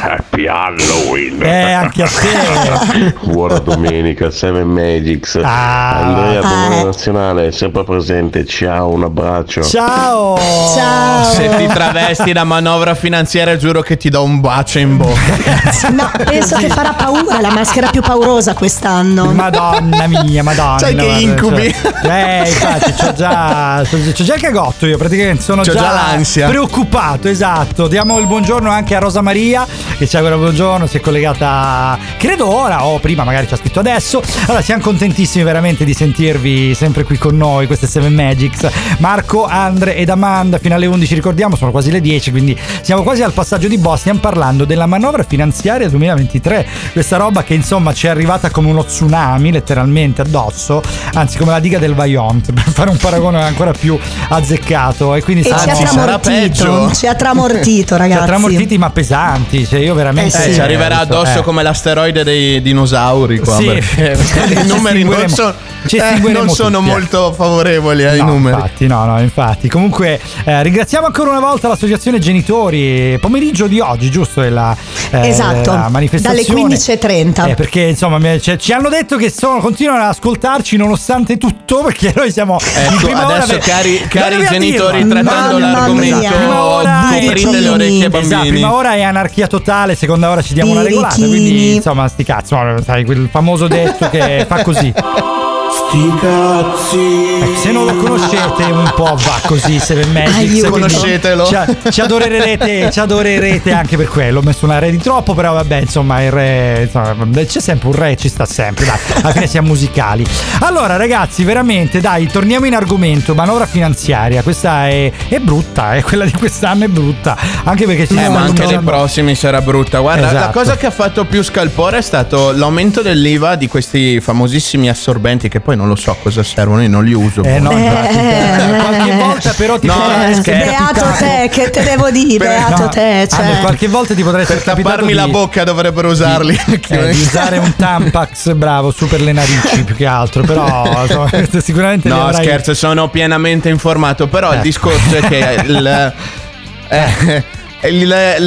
Happy Halloween! Eh, anche a te! Buona domenica, Seven Magics. Ah, Andrea, buona eh. nazionale, è sempre presente. Ciao, un abbraccio. Ciao! Ciao! Se ti travesti da manovra finanziaria, giuro che ti do un bacio in bocca. No, penso che farà paura la maschera più paurosa quest'anno. Madonna mia, madonna. Sai che cioè. incubi? Cioè, eh, infatti, c'ho già, c'ho già il cagotto io, praticamente sono c'ho già, già l'ansia. preoccupato occupato, esatto. Diamo il buongiorno anche a Rosa Maria che ci augura buongiorno, si è collegata credo ora o prima, magari ci ha scritto adesso. Allora siamo contentissimi veramente di sentirvi sempre qui con noi, queste 7 Magics. Marco, Andre ed Amanda fino alle 11 ricordiamo, sono quasi le 10, quindi siamo quasi al passaggio di boss, stiamo parlando della manovra finanziaria 2023, questa roba che insomma ci è arrivata come uno tsunami letteralmente addosso, anzi come la diga del Vajont, per fare un paragone ancora più azzeccato e quindi E ci ha sarà- tramortito, ci ha tramortito, ragazzi. Ci ha tramortiti ma pesanti, cioè io veramente... Eh, ci arriverà addosso eh. come l'asteroide dei dinosauri qua. Sì. I numeri non sono, eh, non sono tutti, eh. molto favorevoli ai No, numeri. Infatti, no, no, infatti. Comunque, eh, ringraziamo ancora una volta l'associazione genitori. Pomeriggio di oggi, giusto? È la, eh, Esatto, la manifestazione. dalle 15.30. Eh, perché insomma cioè, ci hanno detto che sono, continuano ad ascoltarci nonostante tutto, perché noi siamo in Ecco, prima ora adesso per- cari, cari genitori, dirlo. trattando Mamma l'argomento, mia. Prima ora coprite le orecchie ai Esatto, bambini. prima ora è anarchia totale, seconda ora ci diamo una regolata. Birichini. Quindi, insomma, sti cazzo, sai, quel famoso detto che fa così. Sti cazzi. Ecco, se non lo conoscete un po' va così Seven Magics quindi Conoscetelo. ci, ci adorerete ci adorerete anche per quello ho messo una re di troppo però vabbè insomma il re insomma, c'è sempre un re ci sta sempre dai alla fine siamo musicali allora ragazzi veramente dai torniamo in argomento manovra finanziaria questa è, è brutta eh, quella di quest'anno è brutta anche perché ci Eh, stiamo ma anche nei prossimi sarà brutta. Guarda, la Esatto. cosa che ha fatto più scalpore è stato l'aumento dell'IVA di questi famosissimi assorbenti che poi non lo so a cosa servono, io non li uso. eh no infatti Eh. qualche volta però ti No, eh, essere Beato capitato- te, che te devo dire, Per- beato No, te. Cioè. Andre, qualche volta ti potrà Per tapparmi di- la bocca dovrebbero usarli. Eh, di usare un Tampax bravo su per le narici più che altro però insomma, sicuramente No, avrai- scherzo, sono pienamente informato. Però il Ecco. discorso è che il- eh, il-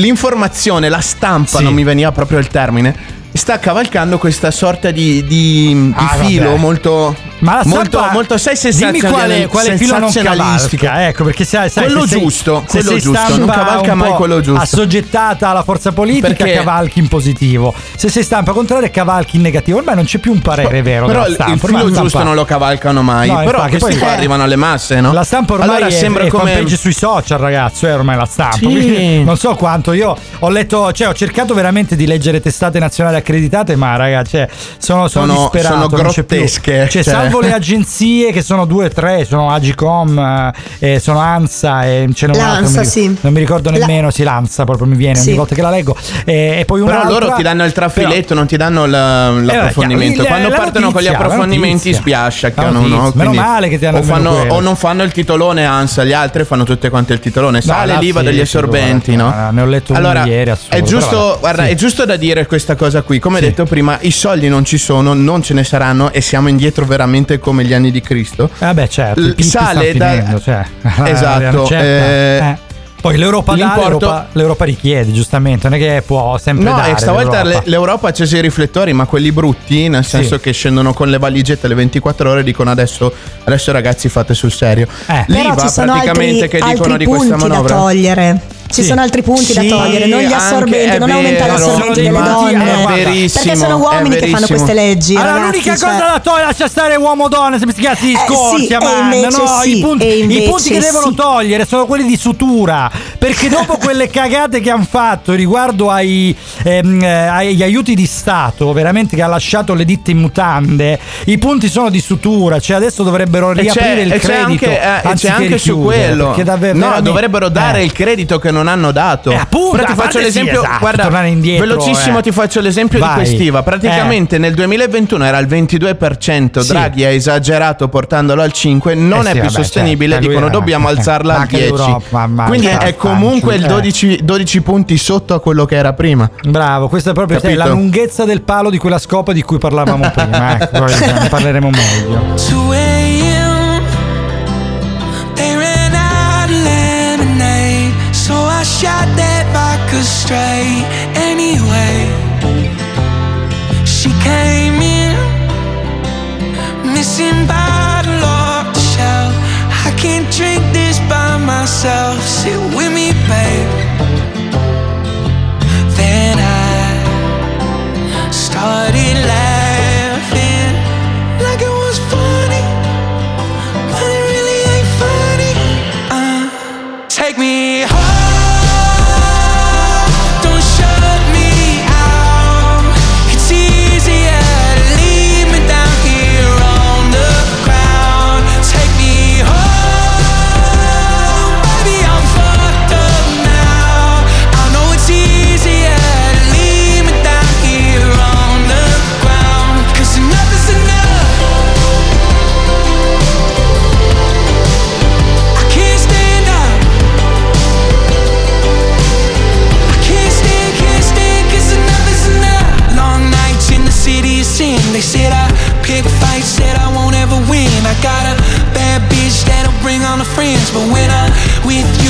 l'informazione, la stampa, Sì. non mi veniva proprio il termine. Sta cavalcando questa sorta di, di- di Ah, filo vabbè. molto. Ma la molto, stampa molto sai dimmi quale, quale filo non cavalca ecco perché sai, sai Quello se sei- giusto, se quello sei giusto, non cavalca mai quello giusto. assoggettata alla forza politica Perché- cavalchi in positivo se sei stampa contraria cavalchi in negativo ormai non c'è più un parere vero Però stampa, il filo giusto non lo cavalcano mai. No, però infatti, questi poi- qua arrivano alle masse, no? La stampa ormai allora è, sembra è come. fanpage sui social, ragazzo, è ormai la stampa. Sì. Non so quanto. Io ho letto, cioè ho cercato veramente di leggere testate nazionali accreditate, ma ragazzi, cioè, sono, sono, Sono- disperato. sono grottesche, Cioè, cioè. Salvo le agenzie che sono due o tre, sono Agicom, eh, sono ANSA e ce n'è un'altra. L'ANSA, non mi, sì. non mi ricordo La- nemmeno, sì, l'ANSA proprio mi viene ogni Sì. volta che la leggo. E, e poi Però loro ti danno il traffiletto, non ti danno la- l'approfondimento. il- Quando la partono con gli notizia, la approfondimenti notizia. spiasciacchiano, La notizia. no? Meno male che ti danno o, fanno, o non fanno il titolone ANSA, gli altri fanno tutte quante il titolone. Sale là l'IVA sì, degli assorbenti, no? ne ho letto allora, ieri, assurdo, È giusto, però vabbè. guarda, Sì. è giusto da dire questa cosa qui. Come Sì. detto prima, i soldi non ci sono, non ce ne saranno e siamo indietro veramente come gli anni di Cristo. Eh beh, certo, L- sale da- finendo, cioè. Esatto, Certo, eh, eh. Poi l'Europa dà, l'Europa, l'Europa richiede, giustamente, non è che può sempre No, dare e stavolta l'Europa. le- l'Europa ha acceso i riflettori, ma quelli brutti, nel senso che scendono con le valigette alle 24 ore e dicono adesso, adesso ragazzi fate sul serio. Eh. Però L'IVA ci sono praticamente altri, che dicono di questa punti da manovra. togliere. Ci Sì. sono altri punti da togliere, non gli assorbenti, è non aumentare vero. assorbenti delle donne. È verissimo, perché sono è uomini che fanno queste leggi. Allora, ragazzi, l'unica cioè- cosa da togliere, lascia stare uomo-donna, se mi cazzi di Eh, scorcia, sì, no, sì, i, punti, i punti che devono togliere sono quelli di sutura. Perché dopo quelle cagate che hanno fatto riguardo ai, ehm, eh, agli aiuti di Stato, veramente che ha lasciato le ditte in mutande, i punti sono di sutura. Cioè, adesso dovrebbero c'è, riaprire il e c'è credito. anche, eh, e c'è anche su quello. davvero- no, dovrebbero dare eh. il credito che non hanno dato. Eh, appunto, Però ti faccio parte sì, l'esempio, esatto, guarda, tornare indietro, velocissimo eh. ti faccio l'esempio Vai. di quest'IVA. Praticamente nel 2021 era il 22%, Sì. Draghi ha esagerato portandolo al 5, non Eh è sì, più vabbè, sostenibile, certo, lui dicono era- dobbiamo eh, alzarla al anche 10. l'Europa, mamma Quindi mia, è comunque il eh. 12, 12 punti sotto a quello che era prima. Bravo, questa è proprio Capito? la lunghezza del palo di quella scopa di cui parlavamo prima. Ecco, ne parleremo meglio. I shot that vodka straight. Anyway, she came in, missing bottle off the shelf. I can't drink this by myself. Sit with me, babe. Then I started laughing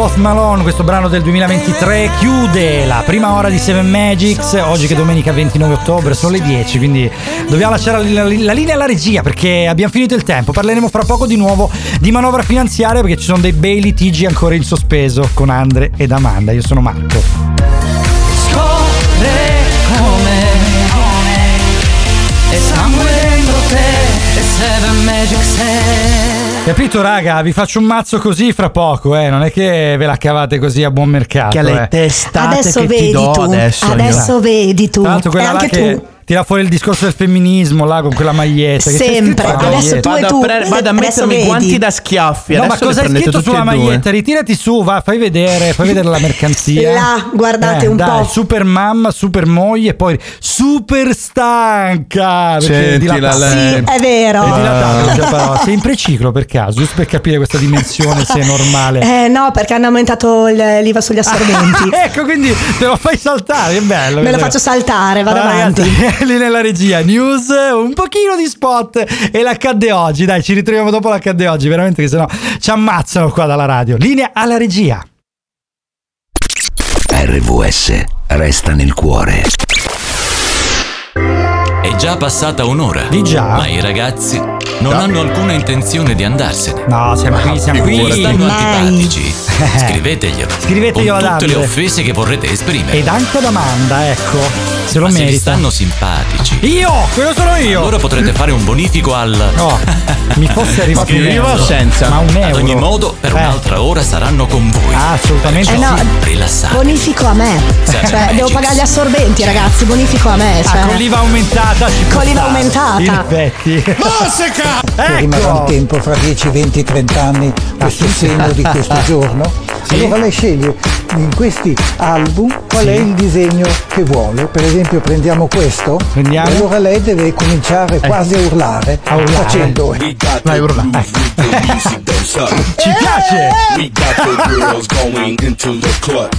Post Malone, questo brano del 2023 chiude la prima ora di Seven Magics, oggi che è domenica 29 ottobre, sono le 10, quindi dobbiamo lasciare la, la- linea alla regia perché abbiamo finito il tempo, parleremo fra poco di nuovo di manovra finanziaria perché ci sono dei bei litigi ancora in sospeso con Andre ed Amanda, io sono Marco. Scorre Seven Magic sei Capito raga, vi faccio un mazzo così fra poco, eh, non è che ve la cavate così a buon mercato. Che le eh. testate Adesso che ti vedi do tu. adesso. Adesso vedi tu. Tra l'altro E quella là anche che tu. Tira fuori il discorso del femminismo là con quella maglietta. che c'è Sempre. scritto la Adesso maglietta. tu e Vado a, tu. pre- vado a mettermi i guanti da schiaffi. No, ma cosa hai scritto sulla e maglietta? Ritirati su, va, fai vedere, fai vedere la mercanzia. Là, guardate un dai, po'. Super mamma, super moglie, poi super stanca. perché è dilatata. lei. Sì, è vero. È. Sei in preciclo per caso, giusto per capire questa dimensione se è normale. Eh no, perché hanno aumentato il- l'IVA sugli assorbenti. ecco, quindi te lo fai saltare, che bello. Me lo faccio saltare, vado Allora, avanti. ragazzi, lì nella regia, news, un pochino di spot e l'accadde oggi. Dai, ci ritroviamo dopo l'accadde oggi, veramente che sennò ci ammazzano qua dalla radio. Linea alla regia. RVS resta nel cuore. È già passata un'ora. Di già? Ma i ragazzi non hanno alcuna intenzione di andarsene. No, siamo qui, siamo qui. stanno Mai. antipatici. Scriveteglielo. Scriveteglielo con ad tutte le offese che vorrete esprimere. Ed anche ad Amanda, ecco, se lo Ma se vi merita. stanno simpatici. Io, quello sono io. Allora potrete fare un bonifico al. No, mi fosse arrivato un euro. senza. Ma un euro. Ad ogni modo, per Eh. un'altra ora saranno con voi. Ah, assolutamente Eh no, sì. Rilassati. Bonifico a me. Seven Cioè, devo pagare gli assorbenti, ragazzi. Bonifico a me. Cioè. Ah, con l'IVA aumentata Con l'IVA aumentata. In effetti. rimarrà Ecco. un tempo fra 10, 20, 30 anni questo segno di questo giorno. Allora lei sceglie in questi album qual è il disegno che vuole. Per esempio prendiamo questo Prendiamo. e allora lei deve cominciare quasi a urlare, A urlare. facendo Vai, urla. Ci piace.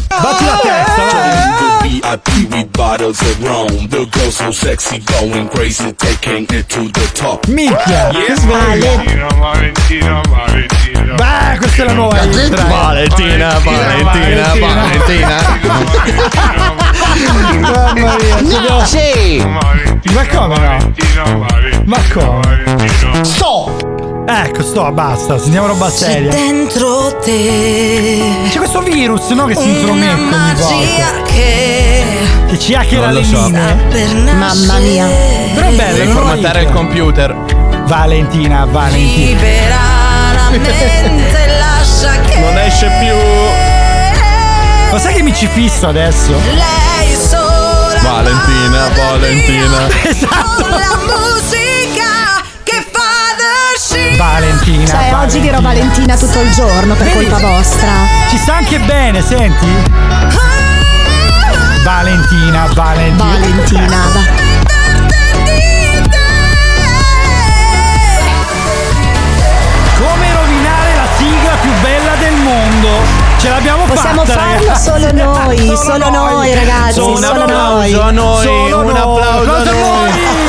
Batti la testa, vai. VIP with bottles of rum. The girls so sexy, going crazy, taking it to the top. Minchia. Che sveglia. Beh, questa è la nuova hit, dai. Valentina, Valentina, Valentina. Mamma Sì! Ma come no? Ma come? Sto! Ecco, sto, basta, sentiamo roba C'è seria. dentro te C'è questo virus, no? Che si una intromette ogni volta. che Che ci hackera Non le lo so. linee. Mamma mia. Però è bello, Devi formattare il computer. Valentina, Valentina. libera la mente lascia che Non esce più. Ma sai che mi ci fisso adesso? lei Valentina, Valentina. Esatto. con la musica che fa the shit Valentina. Cioè, oggi Valentina. dirò Valentina tutto il giorno per Vedi? colpa vostra. Ci sta anche bene, senti? Valentina, Valentina. Valentina. va. Come rovinare la sigla più bella del mondo? Ce l'abbiamo Possiamo fatta, farlo ragazzi. solo noi, solo noi, ragazzi, Solo Un solo applauso noi. a noi, Solo un noi. applauso a Applauso a noi.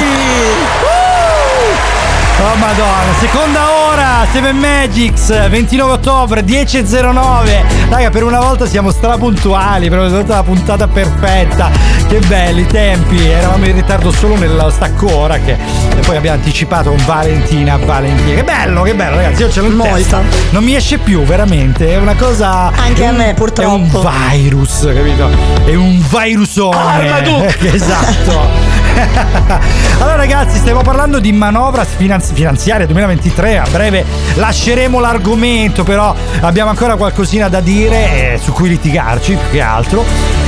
Oh madonna, seconda ora, 7 Magics, 29 ottobre, 10.09. Raga, per una volta siamo strapuntuali, proprio tutta la puntata perfetta. Che belli tempi, eravamo in ritardo solo nella stacco ora che e poi abbiamo anticipato con Valentina, Valentina. Che bello, che bello, ragazzi, io ce l'ho in Molto. testa. Non mi esce più, veramente, è una cosa Anche è a un- me, purtroppo. È un virus, capito? È un virusone. Armaduc! esatto. allora ragazzi, stiamo parlando di manovra finanzi- finanziaria 2023, a breve lasceremo l'argomento, però abbiamo ancora qualcosina da dire eh, su cui litigarci più che altro.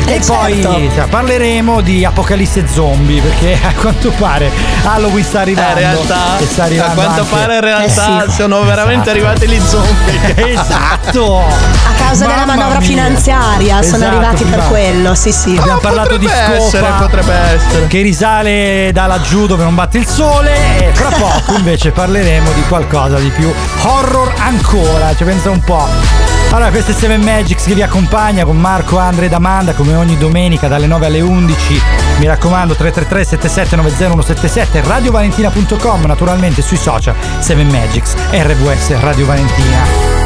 Eh, e poi certo. cioè, parleremo di apocalisse zombie, perché a quanto pare Halloween sta Eh, arrivando. in realtà, e sta a arrivando quanto anche- pare in realtà Eh sì. sono veramente Esatto. arrivati gli zombie. esatto! A causa della Mamma manovra mia. finanziaria sono Esatto, arrivati per prima- quello, sì sì. Abbiamo parlato di scopa essere, potrebbe essere. che risale da laggiù dove non batte il sole e fra poco invece parleremo di qualcosa di più horror ancora, ci pensa un po'. Allora, questo è Seven Magics che vi accompagna con Marco, Andre ed Amanda come ogni domenica dalle 9 alle 11. Mi raccomando 333 7790 177 radiovalentina.com, naturalmente sui social Seven Magics RVS Radio Valentina.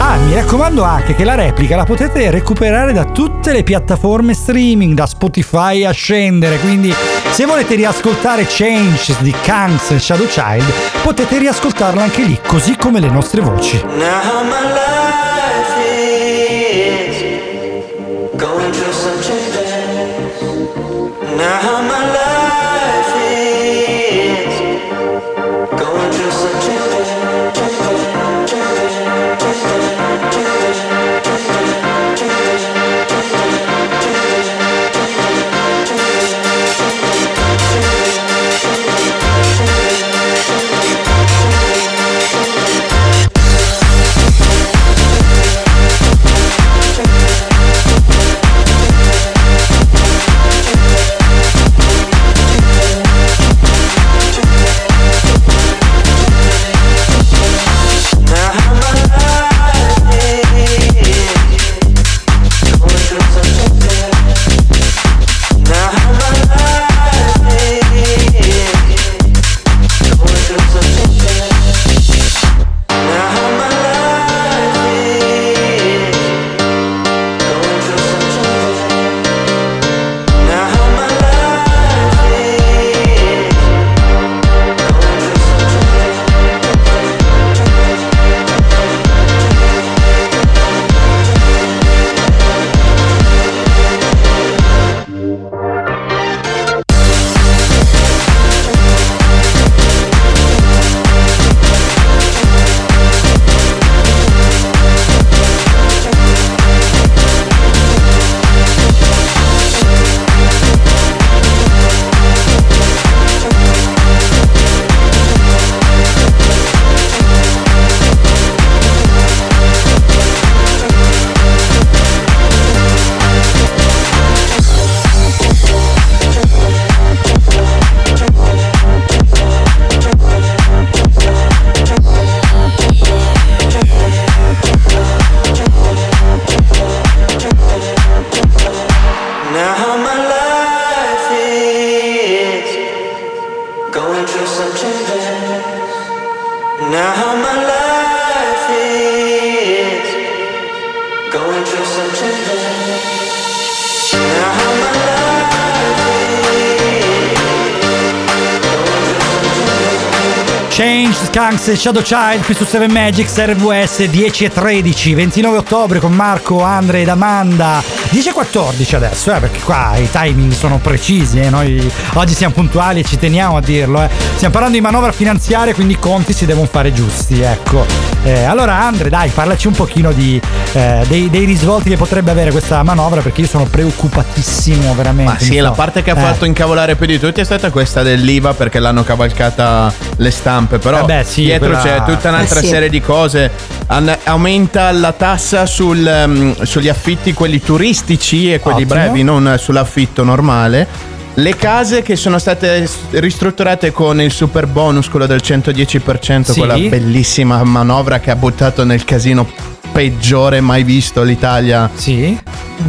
Ah, mi raccomando anche che la replica la potete recuperare da tutte le piattaforme streaming, da Spotify a scendere, quindi se volete riascoltare Change di Kangs e Shadow Child, potete riascoltarla anche lì, così come le nostre voci. Now my life Skunks e Shadow Child qui su 7 Magic RVS 10 e 13 29 ottobre con Marco, Andre ed Amanda 10 e 14 adesso eh, perché qua i timing sono precisi eh, noi oggi siamo puntuali e ci teniamo a dirlo eh. stiamo parlando di manovra finanziaria quindi i conti si devono fare giusti ecco Eh, allora Andre dai parlaci un pochino di, eh, dei, dei risvolti che potrebbe avere questa manovra perché io sono preoccupatissimo veramente Ma sì, mi la parte che ha eh. fatto incavolare più di tutti è stata questa dell'IVA perché l'hanno cavalcata le stampe. Però Vabbè, sì, dietro quella- c'è tutta un'altra Eh sì. serie di cose. An- aumenta la tassa sul, ehm, sugli affitti, quelli turistici e quelli Ottimo. brevi, non sull'affitto normale. Le case che sono state ristrutturate con il super bonus, quello del 110%, Sì. quella bellissima manovra che ha buttato nel casino peggiore mai visto l'Italia. Sì.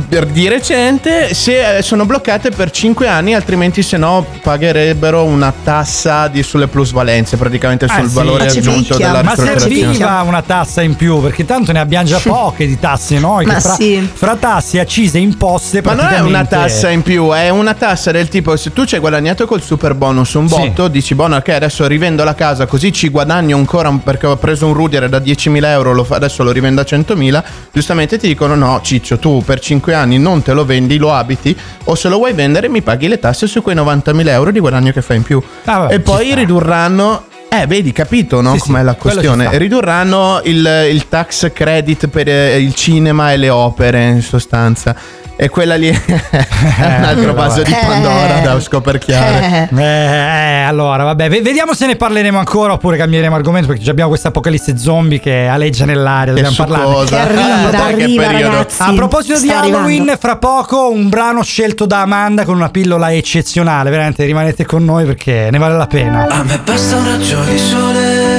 Per di recente, se eh, sono bloccate per 5 anni, altrimenti se no pagherebbero una tassa di- sulle plusvalenze, praticamente sul Eh sì. valore aggiunto della Ma serviva una tassa in più, perché tanto ne abbiamo già poche di tasse noi. Ma fra, sì. fra tasse, accise e imposte. Ma non è una tassa in più, è una tassa del tipo se tu ci hai guadagnato col super bonus un botto, dici buono ok adesso rivendo la casa così ci guadagno ancora perché ho preso un Rudier da 10.000 euro, lo fa- adesso lo rivendo a 100.000, giustamente ti dicono no Ciccio tu per 5 anni non te lo vendi, lo abiti o se lo vuoi vendere mi paghi le tasse su quei 90.000 euro di guadagno che fai in più. Ah, vabbè, e poi ridurranno... Eh, vedi, capito, no? Sì, sì, Com'è la quello ci questione? Ridurranno il, il tax credit per eh, il cinema e le opere, in sostanza. E quella lì è un altro quella vaso va. di Pandora da scoperchiare. Eh, eh, allora, vabbè, ve- vediamo se ne parleremo ancora oppure cambieremo argomento perché già abbiamo questa apocalisse zombie che aleggia nell'aria, dobbiamo parlare. Che arriva, che arriva, ragazzi. A proposito di Sta Halloween, arrivando. fra poco un brano scelto da Amanda con una pillola eccezionale, veramente rimanete con noi perché ne vale la pena. A me basta un raggio di sole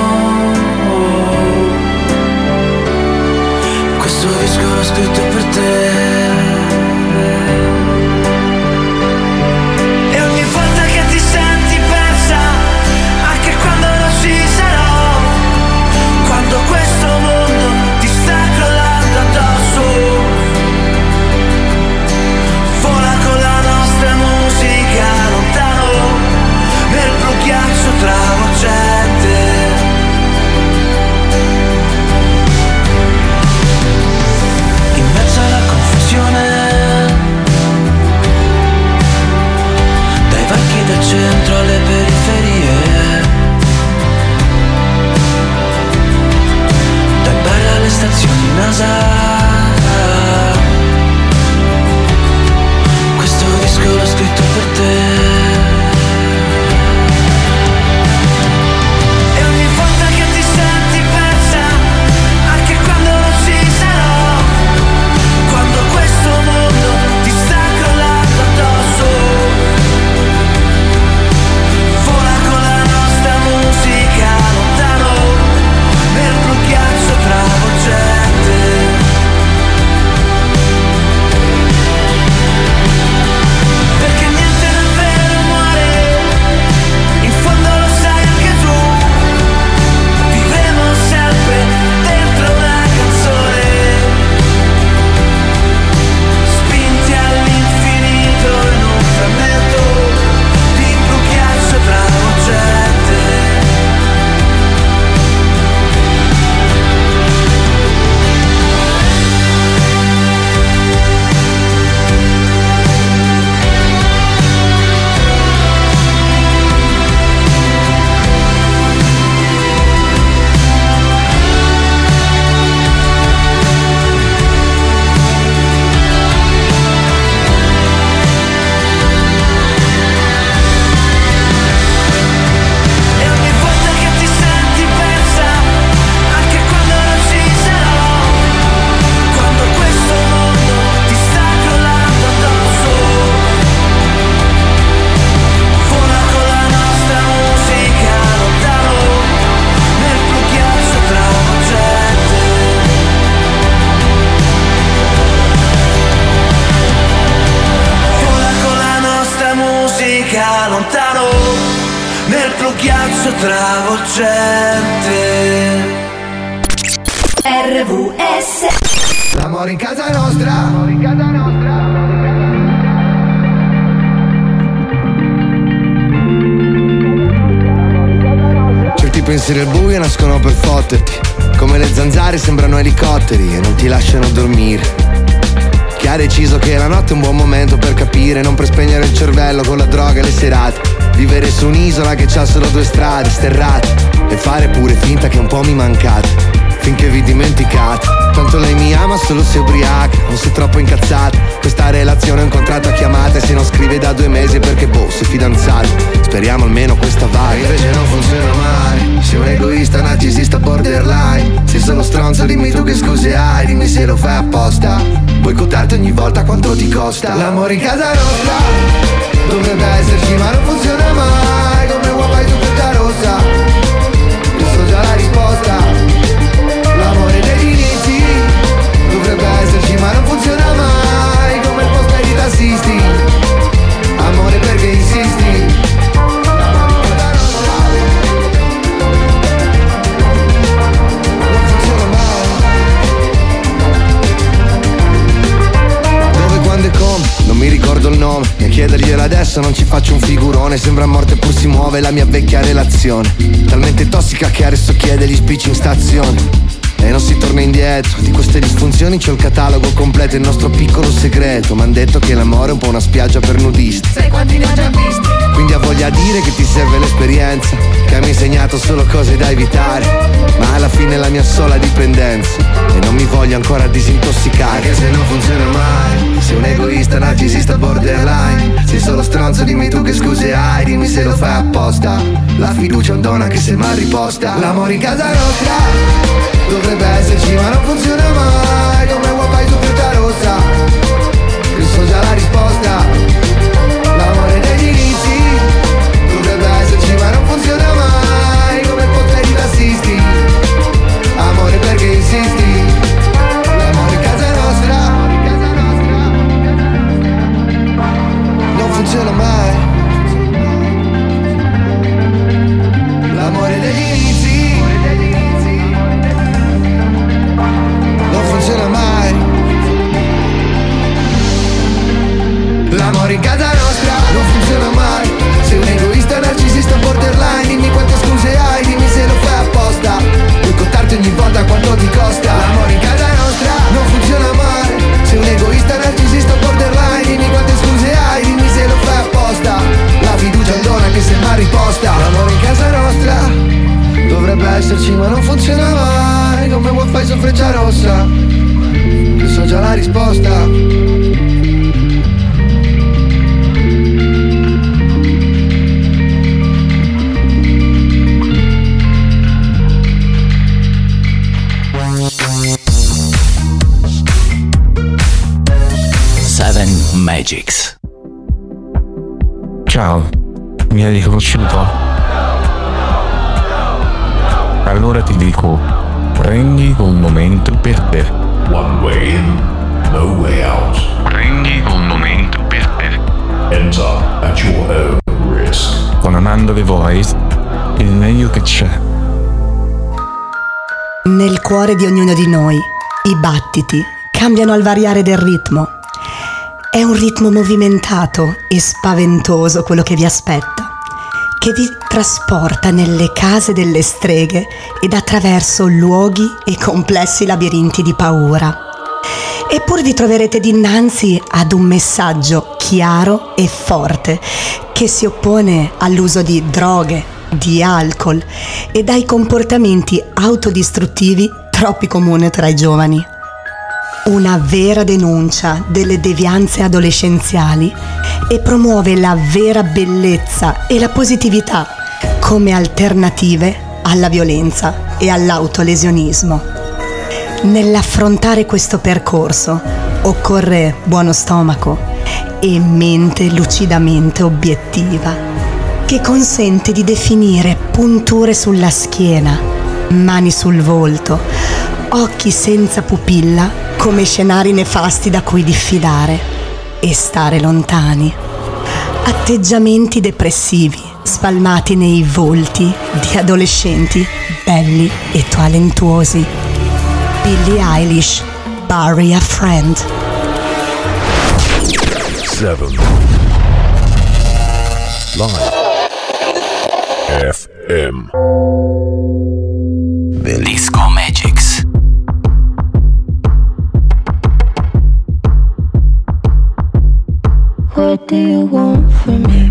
disco l'ho scritto per te times I costa L'amore in casa figurone Sembra morte pur si muove la mia vecchia relazione. Talmente tossica che adesso chiede gli spicci in stazione e non si torna indietro. Di queste disfunzioni c'ho il catalogo completo Il nostro piccolo segreto. M'han detto che l'amore è un po' una spiaggia per nudisti. Sai quanti ne ho già visti? Quindi ha voglia dire che ti serve l'esperienza Che mi ha insegnato solo cose da evitare. Ma alla fine è la mia sola dipendenza. E non mi voglio ancora disintossicare. Anche se non funziona mai. Sei un egoista, narcisista, borderline. Sei solo stronzo, dimmi tu che scuse hai. Dimmi se lo fai apposta La fiducia è un dono anche se mal riposta L'amore in casa nostra. Dovrebbe esserci ma non funziona mai. Come wifi su frutta rossa Io so già la risposta esserci ma non funziona mai Come wifi su freccia rossa Io so già la risposta Seven Magics. Ciao, mi hai riconosciuto? Allora ti dico, prendi un momento per te. One way in, no way out. Prendi un momento per te. Enter at your own risk. Con Amanda The Voice, il meglio che c'è. Nel cuore di ognuno di noi i battiti cambiano al variare del ritmo. È un ritmo movimentato e spaventoso quello che vi aspetta, che vi trasporta nelle case delle streghe ed attraverso luoghi e complessi labirinti di paura. Eppure vi troverete dinanzi ad un messaggio chiaro e forte che si oppone all'uso di droghe, di alcol e dai comportamenti autodistruttivi troppi comuni tra i giovani. Una vera denuncia delle devianze adolescenziali e promuove la vera bellezza e la positività come alternative alla violenza e all'autolesionismo. Nell'affrontare questo percorso occorre buono stomaco e mente lucidamente obiettiva, che consente di definire punture sulla schiena, mani sul volto, occhi senza pupilla come scenari nefasti da cui diffidare e stare lontani. Atteggiamenti depressivi spalmati nei volti di adolescenti belli e talentuosi. Billie Eilish, Bury a Friend. Seven. Live. FM. Disco Magics. do you want from me?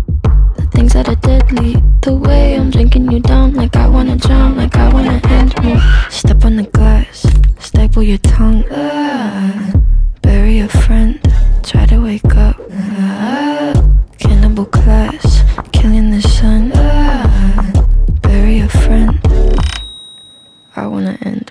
things that are deadly. The way I'm drinking you down, like I wanna drown, like I wanna end me. Step on the glass, staple your tongue. Ah, bury a friend, try to wake up. Ah, cannibal class, killing the sun. Ah, bury a friend. I wanna end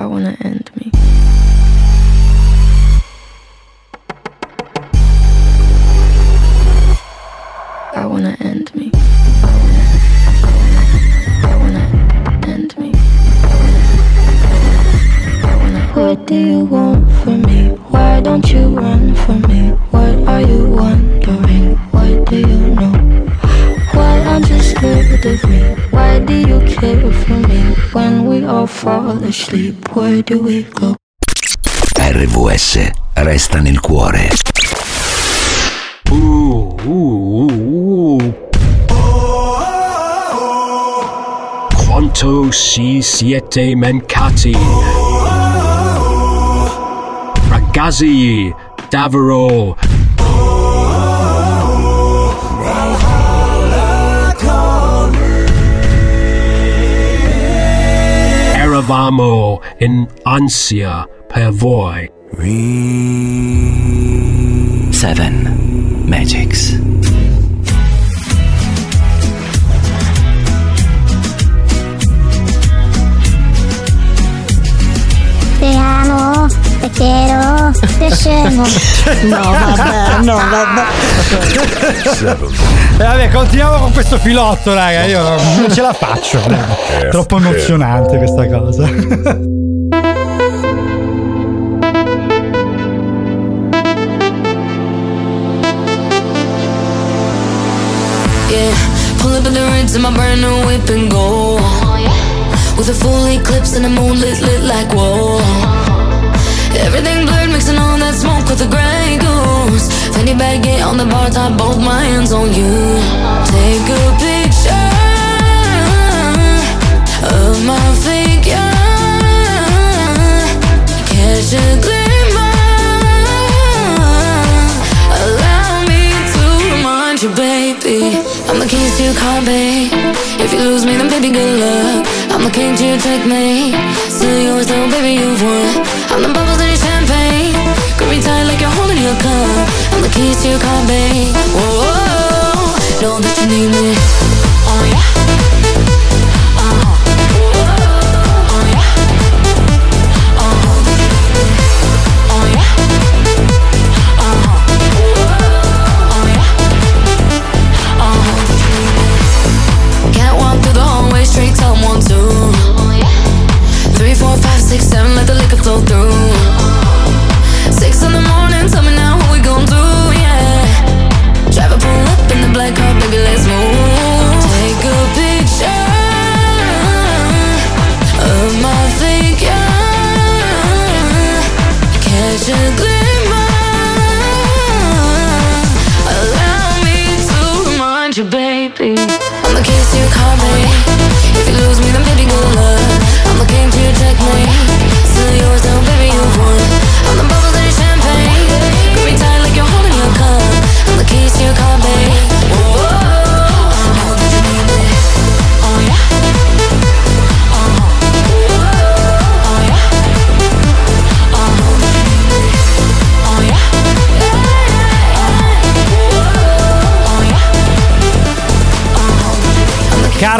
I wanna end me. I wanna end me. I wanna end me. What do you want from me? Why don't you run from me? What are you wondering? What do you know? Why aren't you scared of me? Why do you care for me? When we all fall asleep, where do we go? RVS resta nel cuore. Uh, uh, uh, uh. Quanto si siete mancati? Ragazzi, davvero. Eravamo in ansia per voi. Seven Magics. Te amo, te quiero, te scemo. No, vabbè, no, vabbè. E vabbè, continuiamo con questo filotto, raga. Io non ce la faccio. raga. Troppo emozionante questa cosa. Yeah, pull up in my brand new whip and go. With a full eclipse and the moon lit, lit like whoa. Everything blurred, mixing all that smoke with the gray. Fanny bag, get on the bar top, both my hands on you. Take a picture of my figure. Catch a glimmer. Allow me to remind you, baby. I'm the keys to your car, babe. If you lose me, then baby, good luck. I'm the king to your checkmate. Still yours, though, baby, you've won. I'm the bubbles in your champagne. Grip me tight like you're holding your cup kiss you come back Whoa, oh, know that you need me Oh yeah Someone two, three, four, five, six, seven. Let the liquor flow through.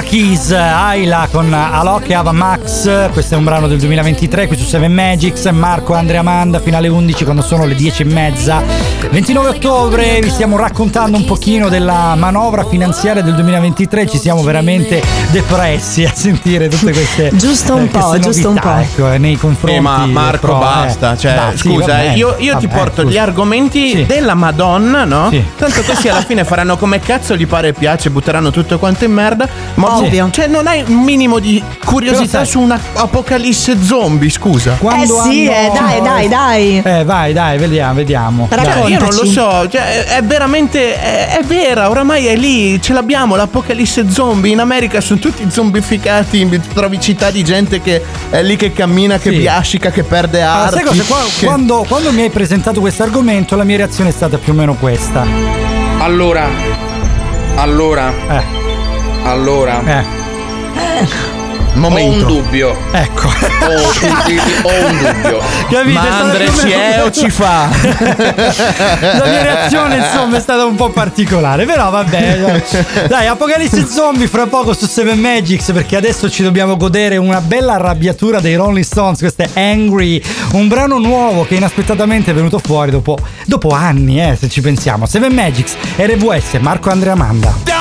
Keys, Ayla con Alok e Ava Max. Questo è un brano del 2023 qui su 7 Magics. Marco, Andrea Amanda fino alle 11 quando sono le 10 e mezza. 29 ottobre vi stiamo raccontando un pochino della manovra finanziaria del 2023. Ci siamo veramente depressi a sentire tutte queste Giusto un eh, po', giusto un po'. Ecco, eh, nei confronti Eh, ma Marco, però, eh. basta. Cioè, Dai, sì, scusa, va bene, eh, io, io ti porto scusa. gli argomenti della Madonna, no? Tanto questi alla fine faranno come cazzo gli pare e piace, butteranno tutto quanto in merda. Ma Ovvio. cioè, non hai un minimo di curiosità su una apocalisse zombie, scusa. Quando Eh sì, hanno- eh, dai, dai, dai. Eh, vai, dai, vediamo, vediamo. Cioè, io non lo so, cioè, è veramente. È, è vera, oramai è lì, ce l'abbiamo, l'apocalisse zombie. In America sono tutti zombificati. Trovi città di gente che è lì che cammina, che Sì. biascica, che perde Allora, arti. sai cosa? Qua- che- Quando, quando mi hai presentato questo argomento, la mia reazione è stata più o meno questa. Allora, allora, allora, Momento. ho un dubbio. Ecco. Ho, un, ho un dubbio. Capite? Ma Andre più o ci meno- è o ci fa? La mia reazione, insomma, è stata un po' particolare. Però vabbè. Dai, Apocalisse Zombie fra poco su 7 Magics. Perché adesso ci dobbiamo godere una bella arrabbiatura dei Rolling Stones. Questo è Angry, un brano nuovo che inaspettatamente è venuto fuori dopo, dopo anni, eh, se ci pensiamo. 7 Magics, RVS, Marco Andrea Amanda.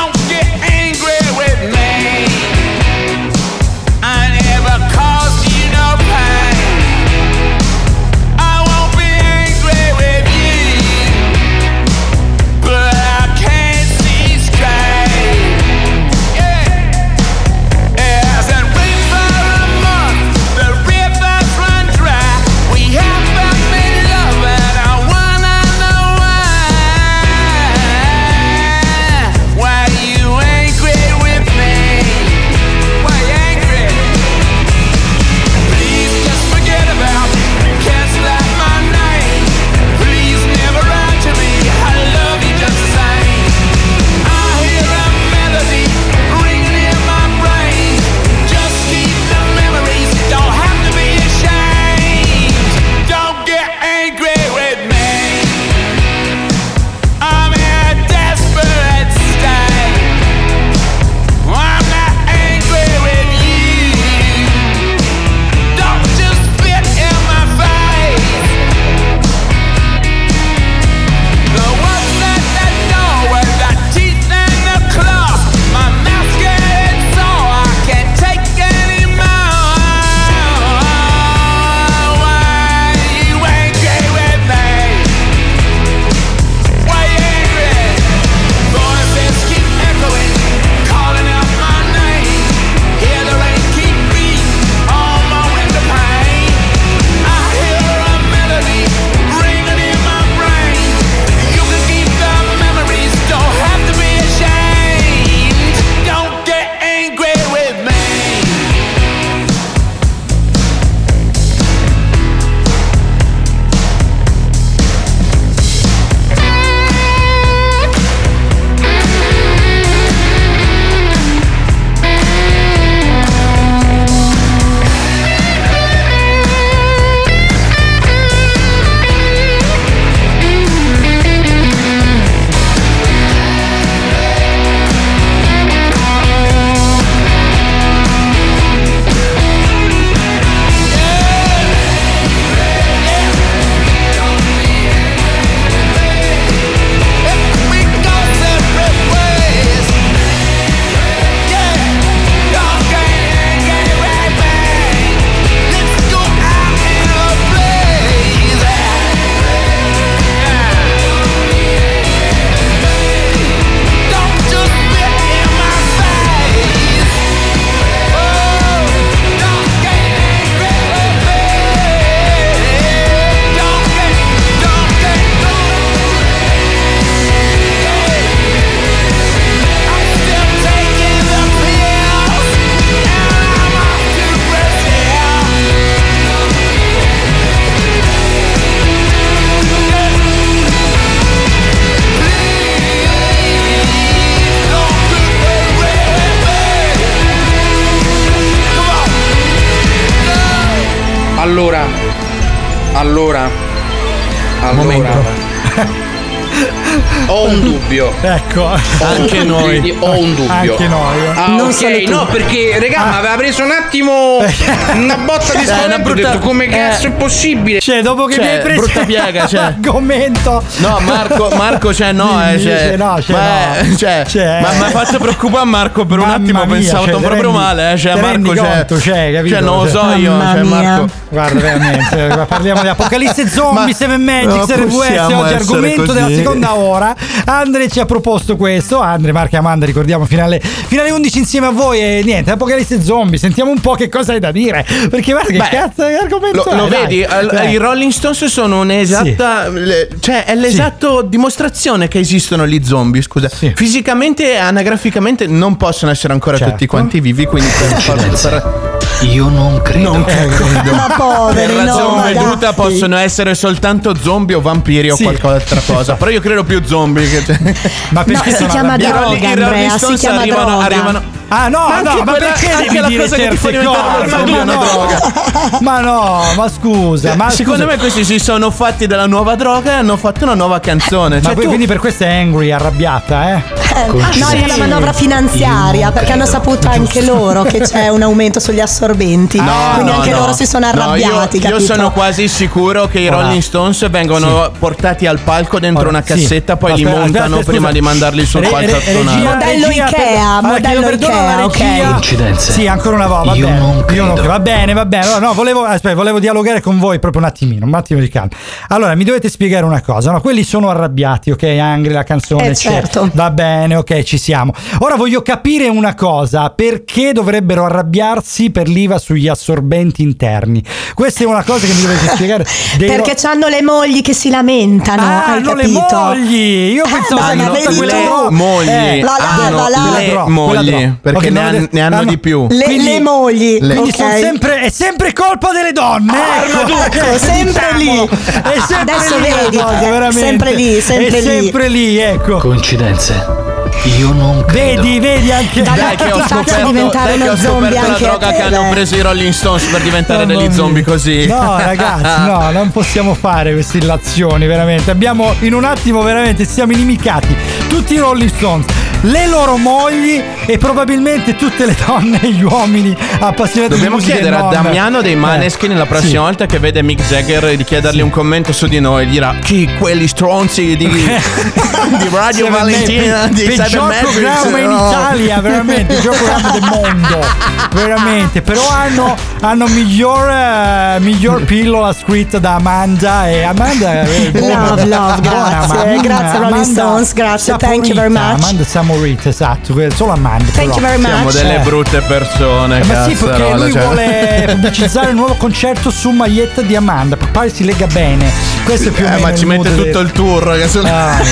Anche noi. Quindi ho un dubbio. Anche noi. Ah, Non ok, tu. no, perché, regà, mi aveva preso un attimo una botta di Eh, spavento. Brutta- detto, come cazzo eh. è possibile? Cioè, dopo che Cioè, mi hai preso brutta piega, cioè. l'argomento. No, Marco, Marco, cioè, no, eh, cioè, cioè, no, cioè, ma, no. cioè, Cioè, ma mi ha fatto preoccupare Marco per un attimo, mia, pensavo cioè, proprio rendi- male, eh, cioè, Marco, cioè, conto, cioè, capito? cioè, non lo so io, Mamma cioè, mia. Marco. Guarda, veramente, eh, parliamo di Apocalisse Zombie, Ma- Seven Magics, non RVS, oggi argomento così. della seconda ora. Andre ci ha proposto questo, Andre, Marca e Amanda, ricordiamo, finale, finale 11 insieme a voi e niente, Apocalisse Zombie, sentiamo un po' che cosa hai da dire, perché guarda che Beh, cazzo di argomento Lo, è, lo dai. vedi? Dai. I Rolling Stones sono un'esatta. le- cioè, è l'esatto dimostrazione che esistono gli zombie. Scusa, fisicamente e anagraficamente non possono essere ancora Certo. tutti quanti vivi. Quindi per, per, Io non credo. non credo. Ma Per poveri, no, ragione ma veduta possono essere soltanto zombie o vampiri o Sì. qualcos'altra cosa. Però io credo più zombie. Che. Ma No, perché si sono chiama droga, Andrea, si chiama arrivano, droga. arrivano. Ah no, Ma no, anche ma quella- perché anche devi la dire cosa che ti fa diventare zombie una Ma no. droga. Ma no, ma scusa, ma Secondo scusa. me questi si sono fatti della nuova droga e hanno fatto una nuova canzone. Ma Cioè, poi tu- quindi per questo è angry, arrabbiata, eh? Eh, No, è la manovra finanziaria perché hanno saputo anche loro che c'è un aumento sugli assorbenti. quindi anche loro si sono No, io- arrabbiati. io, capito? sono quasi sicuro che i Ora. Rolling Stones vengono portati al palco dentro Ora, una sì. cassetta, poi li Aspetta, montano aspetta, scusa. prima di mandarli sul Re- palco a re- suonare. regia- Modello regia, Ikea, allora, modello alla Ikea, ok. regia. Coincidenze. Sì, ancora una volta. Va Io bene. non Io credo. credo. Va bene, va bene. Allora, no, volevo, aspetta, volevo dialogare con voi proprio un attimino, un attimo di calma. Allora, mi dovete spiegare una cosa. No, quelli sono arrabbiati, ok? Angry, la canzone, Eh, certo. Va bene, ok, ci siamo. Ora voglio capire una cosa: perché dovrebbero arrabbiarsi per l'IVA sugli assorbenti interni? Questa è una cosa che mi dovete spiegare. Perché ro- hanno le mogli che si lamentano. Ah, hai hanno le capito? mogli! Io Eh, pensavo ma fosse vedi tutta tu? quella le droga. mogli Eh, La lava, hanno la lava. le mogli perché ne, han- ne hanno hanno- di più. Le, Quindi- le mogli. Le- Quindi ok? sono sempre, è sempre colpa delle donne. ecco. Ecco, sempre lì. È sempre Adesso lì vedi, cosa, eh, veramente. sempre lì, sempre è lì. sempre lì, ecco. Coincidenze. Io non credo. Vedi, vedi anche Dai, Dai che ho scoperto, diventare dai uno zombie la anche a droga che hanno preso i Rolling Stones per diventare Mamma degli zombie così. No, ragazzi, no, non possiamo fare queste illazioni, veramente. Abbiamo in un attimo veramente siamo inimicati tutti i Rolling Stones, le loro mogli e probabilmente tutte le donne e gli uomini appassionati Dobbiamo di musica chiedere e a. Damiano dei Eh, Maneskin la prossima sì. volta che vede Mick Jagger di chiedergli un commento su di noi. Gli dirà: Chi quegli stronzi di, di Radio Seven Valentina Magic, di peggior Seven Magics, programma in. Italia veramente il peggior programma del mondo veramente però hanno, hanno miglior eh, miglior pillola scritta da Amanda e Amanda è buona. Love, love, Buona, grazie. Amanda. Grazie, Rolling Stones, grazie. Thank you very much. Amanda Samorita esatto solo Amanda Thank però. you very Siamo much. delle Eh. brutte persone. Eh, Ma sì, perché lui cioè. vuole pubblicizzare il nuovo concerto su maglietta di Amanda. Per pare si lega bene. Questo è più o Eh, meno ma ci mette del- tutto il tour. Sono... Ah,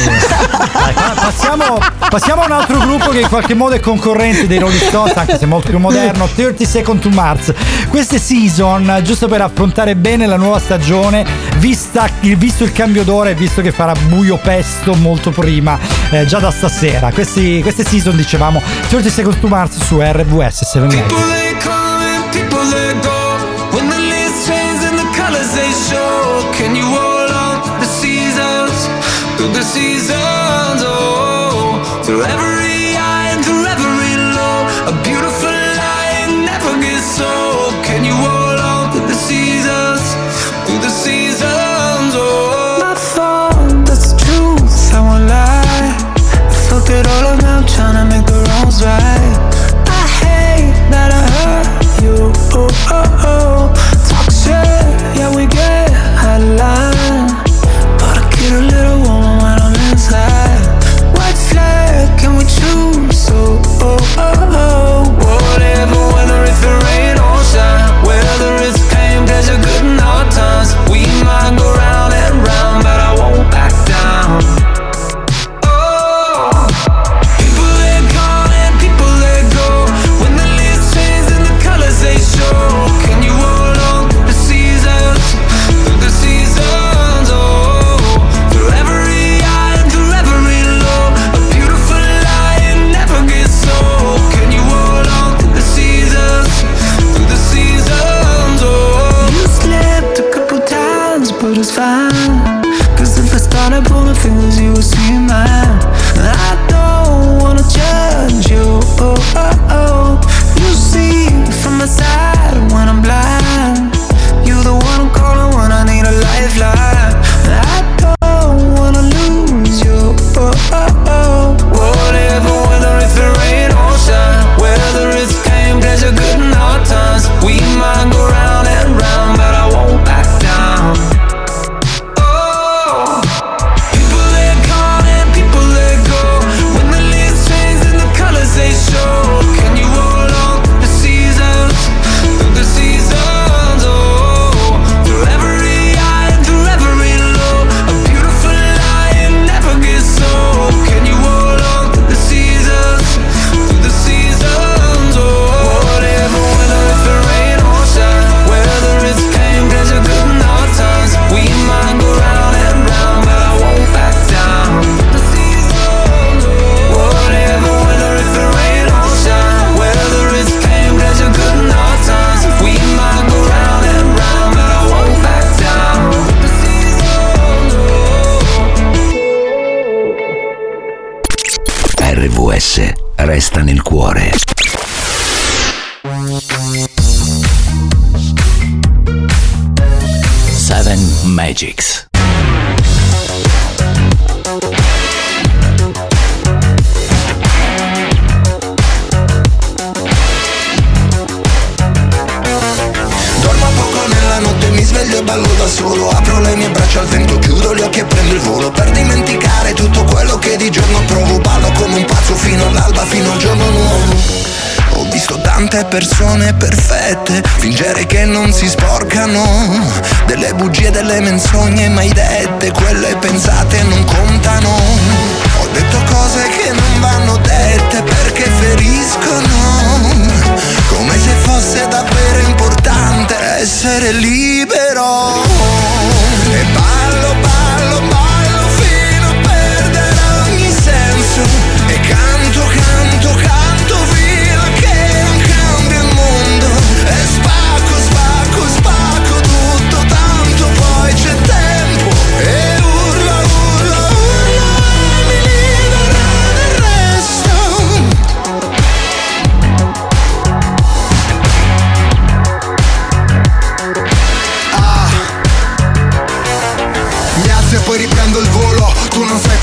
Dai, pa- passiamo, passiamo a un altro gruppo che in qualche modo è concorrente dei Rolling Stones, anche se molto più moderno, 30 Second to Mars. Queste season, giusto per affrontare bene la nuova stagione, vista, visto il cambio d'ora e visto che farà buio pesto molto prima, eh, già da stasera. Questi- queste season, dicevamo, 30 Second to Mars su RWS 7 Magic. Resta nel cuore. Seven Magics. Dormo poco nella notte, mi sveglio e ballo da solo tante persone perfette fingere che non si sporcano. Delle bugie, delle menzogne mai dette, quelle pensate non contano. Ho detto cose che non vanno dette perché feriscono. Come se fosse davvero importante essere libero. E ballo, ballo, ballo fino a perdere ogni senso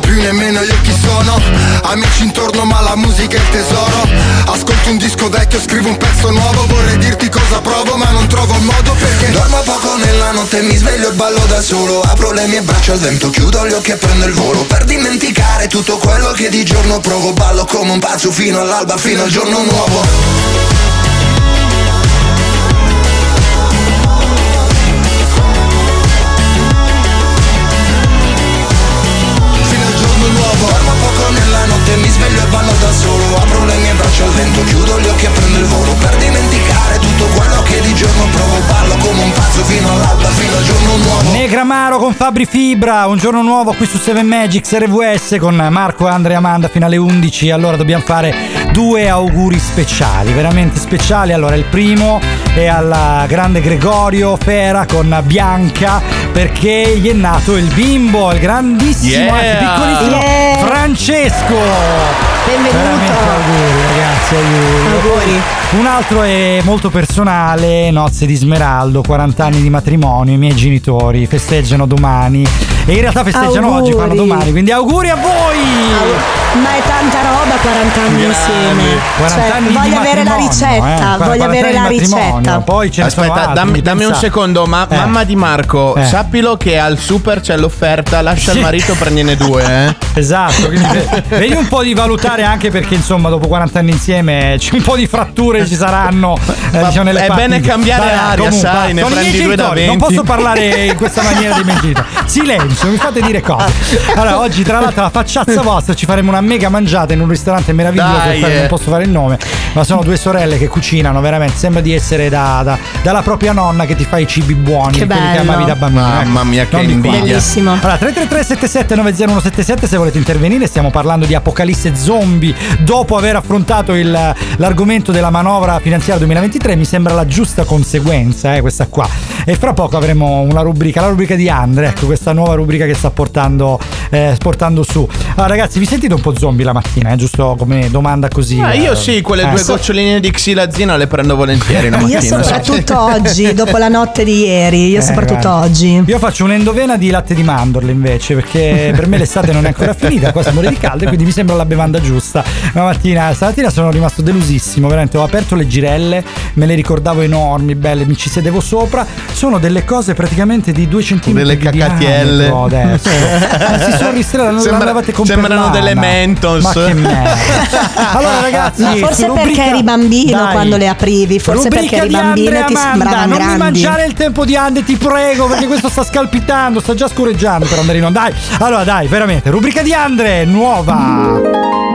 più nemmeno io chi sono. Amici intorno ma la musica è il tesoro Ascolto un disco vecchio, scrivo un pezzo nuovo Vorrei dirti cosa provo ma non trovo modo perché Dormo poco nella notte, mi sveglio e ballo da solo Apro le mie braccia al vento, chiudo gli occhi e prendo il volo. Per dimenticare tutto quello che di giorno provo Ballo come un pazzo fino all'alba, fino al giorno nuovo con Fabri Fibra, un giorno nuovo qui su 7 Magics RVS con Marco, Andrea Amanda fino alle 11. Allora dobbiamo fare due auguri speciali, veramente speciali. Allora il primo è al grande Gregorio Fera con Bianca perché gli è nato il bimbo, il grandissimo, Yeah. anzi piccolissimo Yeah. Francesco. Benvenuto. Veramente auguri ragazzi, auguri. Auguri. Un altro è molto personale, nozze di Smeraldo, 40 anni di matrimonio, i miei genitori festeggiano domani e in realtà festeggiano Auguri. oggi, fanno domani, quindi auguri a voi! Ma è tanta roba 40 anni insieme. 40 Cioè, anni di voglio avere la matrimonio, ricetta, eh, voglio 40 avere la ricetta. Poi ce Aspetta, altri, dammi, dammi un secondo, ma Eh. mamma di Marco, Eh. sappilo che al super c'è l'offerta, lascia Sì. il marito, prendine due, eh. Esatto, quindi ve- vedi un po' di valutare anche perché insomma dopo 40 anni insieme c'è un po' di fratture ci saranno. eh, diciamo, nelle è parti. bene cambiare Dai, aria, comunque, sai, ne prendi due da genitori, Non 20. posso parlare in questa maniera miei genitori. Silenzio, mi fate dire cose. Allora, oggi tra l'altro la facciazza vostra ci faremo una mega mangiata in un ristorante meraviglioso, Dai, eh. non posso fare il nome, ma sono due sorelle che cucinano, veramente sembra di essere da, da- dalla propria nonna che ti fa i cibi buoni, Che quelli che amavi da bambino. Mamma ecco. mia, che di invidia. Bellissimo. Allora, 333 77 90177 se volete intervenire, stiamo parlando di apocalisse zombie dopo aver affrontato il- l'argomento della manovra finanziaria 2023, mi sembra la giusta conseguenza, eh, questa qua. E fra poco avremo una rubrica, la rubrica di Andre, ecco, questa nuova rubrica che sta portando eh, portando su. Allora, ragazzi, vi sentite un po' zombie la mattina, eh? giusto come domanda così? Ah, io eh, sì, quelle eh, due so- goccioline di xilazina le prendo volentieri la mattina. Io soprattutto oggi, dopo la notte di ieri, io Eh, soprattutto guarda. oggi. Io faccio un'endovena di latte di mandorle invece, perché per me l'estate non è ancora finita, qua si muore di caldo e quindi mi sembra la bevanda giusta. La mattina, stamattina sono rimasto delusissimo, veramente ho aperto le girelle, me le ricordavo enormi, belle, mi ci sedevo sopra. Sono delle cose praticamente di due centimetri Delle cacatielle. diametro adesso. Si sono ristretti, non Sembra- l'avevate con sembrano delle. Mentos. Ma che merda. Allora ragazzi, Ma forse rubrica- perché eri bambino Dai. quando le aprivi, forse Rubrica perché eri di bambino e ti Amanda, sembravano non mi grandi. mangiare il tempo di Ande, ti prego, perché questo sta scalpitando, sta già scorreggiando per andare in onda. Dai, allora dai, veramente, rubrica di Andre, nuova.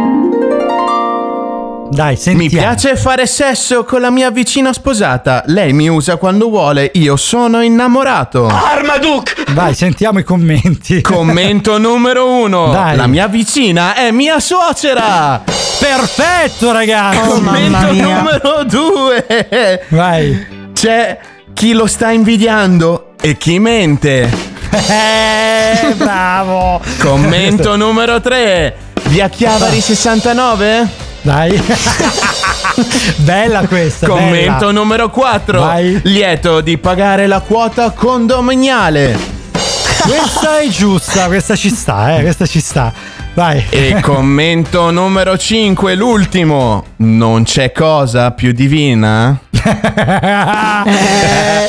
Dai, sentiamo. Mi piace fare sesso con la mia vicina sposata. Lei mi usa quando vuole, io sono innamorato. Armaduke! Dai, sentiamo i commenti. Commento numero uno. Dai. La mia vicina è mia suocera. Perfetto, ragazzi. Oh, Commento numero due. Vai. C'è chi lo sta invidiando e chi mente. Eh, bravo. Commento numero 3. Via Chiavari 69? Dai. bella questa. Commento bella. numero 4. Vai. Lieto di pagare la quota condominiale. Questa è giusta, questa ci sta, eh, questa ci sta. Vai. E commento numero 5, l'ultimo. Non c'è cosa più divina?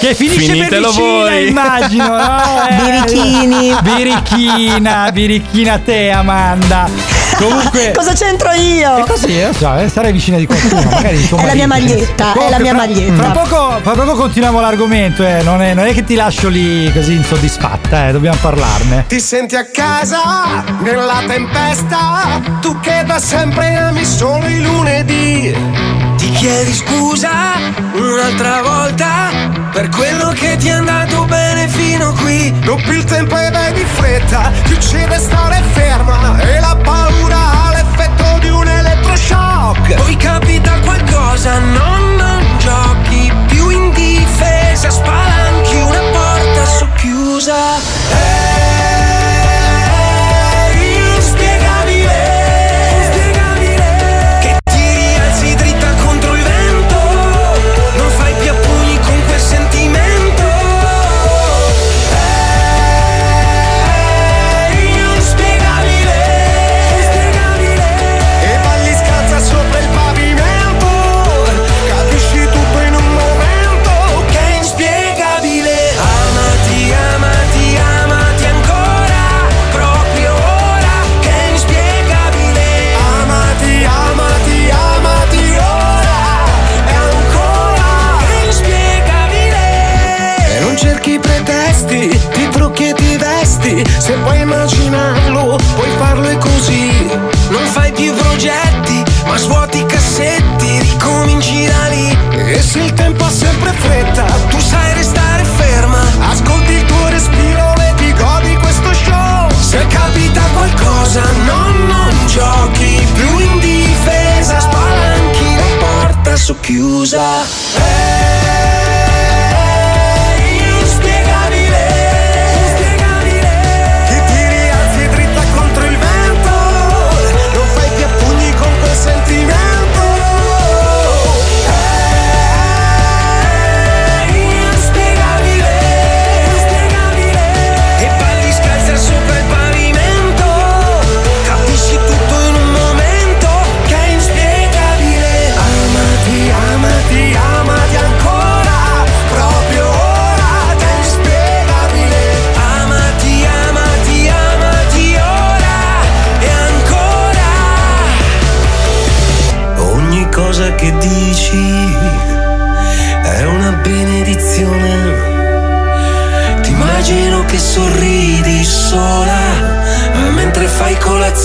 che finisce per Finitelo vicina, voi. immagino. no? Eh, Birichini. Birichina, birichina te, Amanda. Comunque. Cosa c'entro io? È così, eh, so, eh, vicina di qualcuno, magari di È la mia maglietta, è la mia fra- maglietta. Fra poco, fra poco continuiamo l'argomento, eh. non, è, non è che ti lascio lì così insoddisfatta, eh. dobbiamo parlarne. Ti senti a casa nella tempesta, tu che da sempre ami solo i lunedì. Ti chiedi scusa un'altra volta per quello che ti è andato bene fino qui. Non più il tempo e vai di fretta, ti uccide stare ferma e la di elettroshock. Poi capita qualcosa, no, non giochi più in difesa, spalanchi una porta socchiusa. È Se puoi immaginarlo, puoi farlo e così Non fai più progetti, ma svuoti i cassetti, ricominci da lì. E se il tempo ha sempre fretta Tu sai restare ferma. Ascolti il tuo respiro e ti godi questo show Se capita qualcosa, no, non giochi più in difesa. Spalanchi la porta socchiusa. È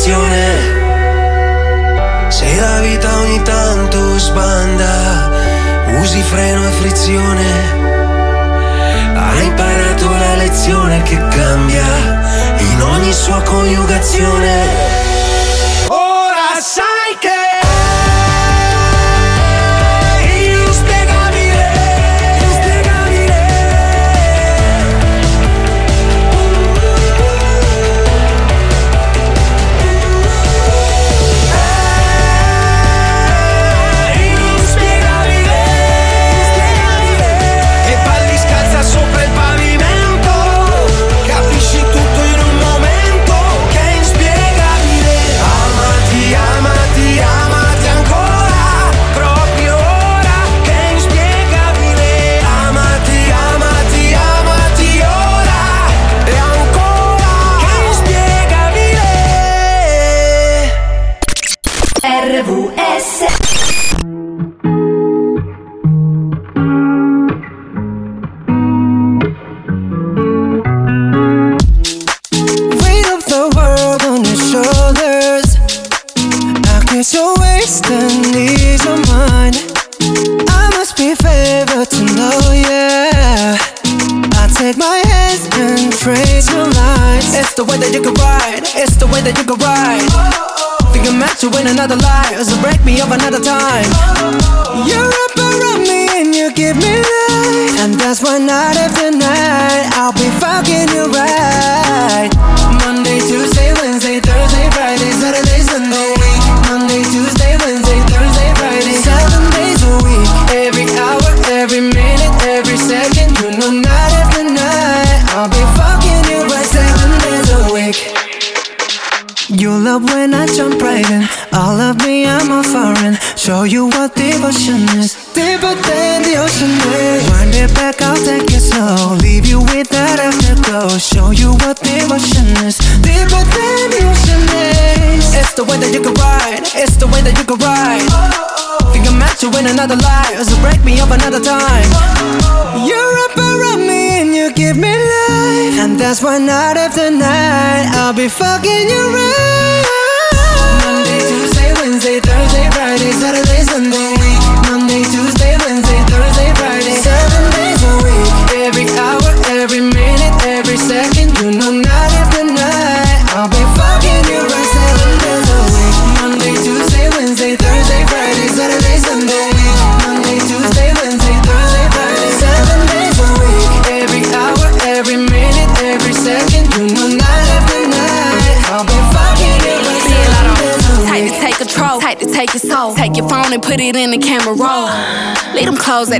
colazione. Se la vita ogni tanto sbanda, usi freno e frizione. Hai imparato la lezione che cambia in ogni sua coniugazione.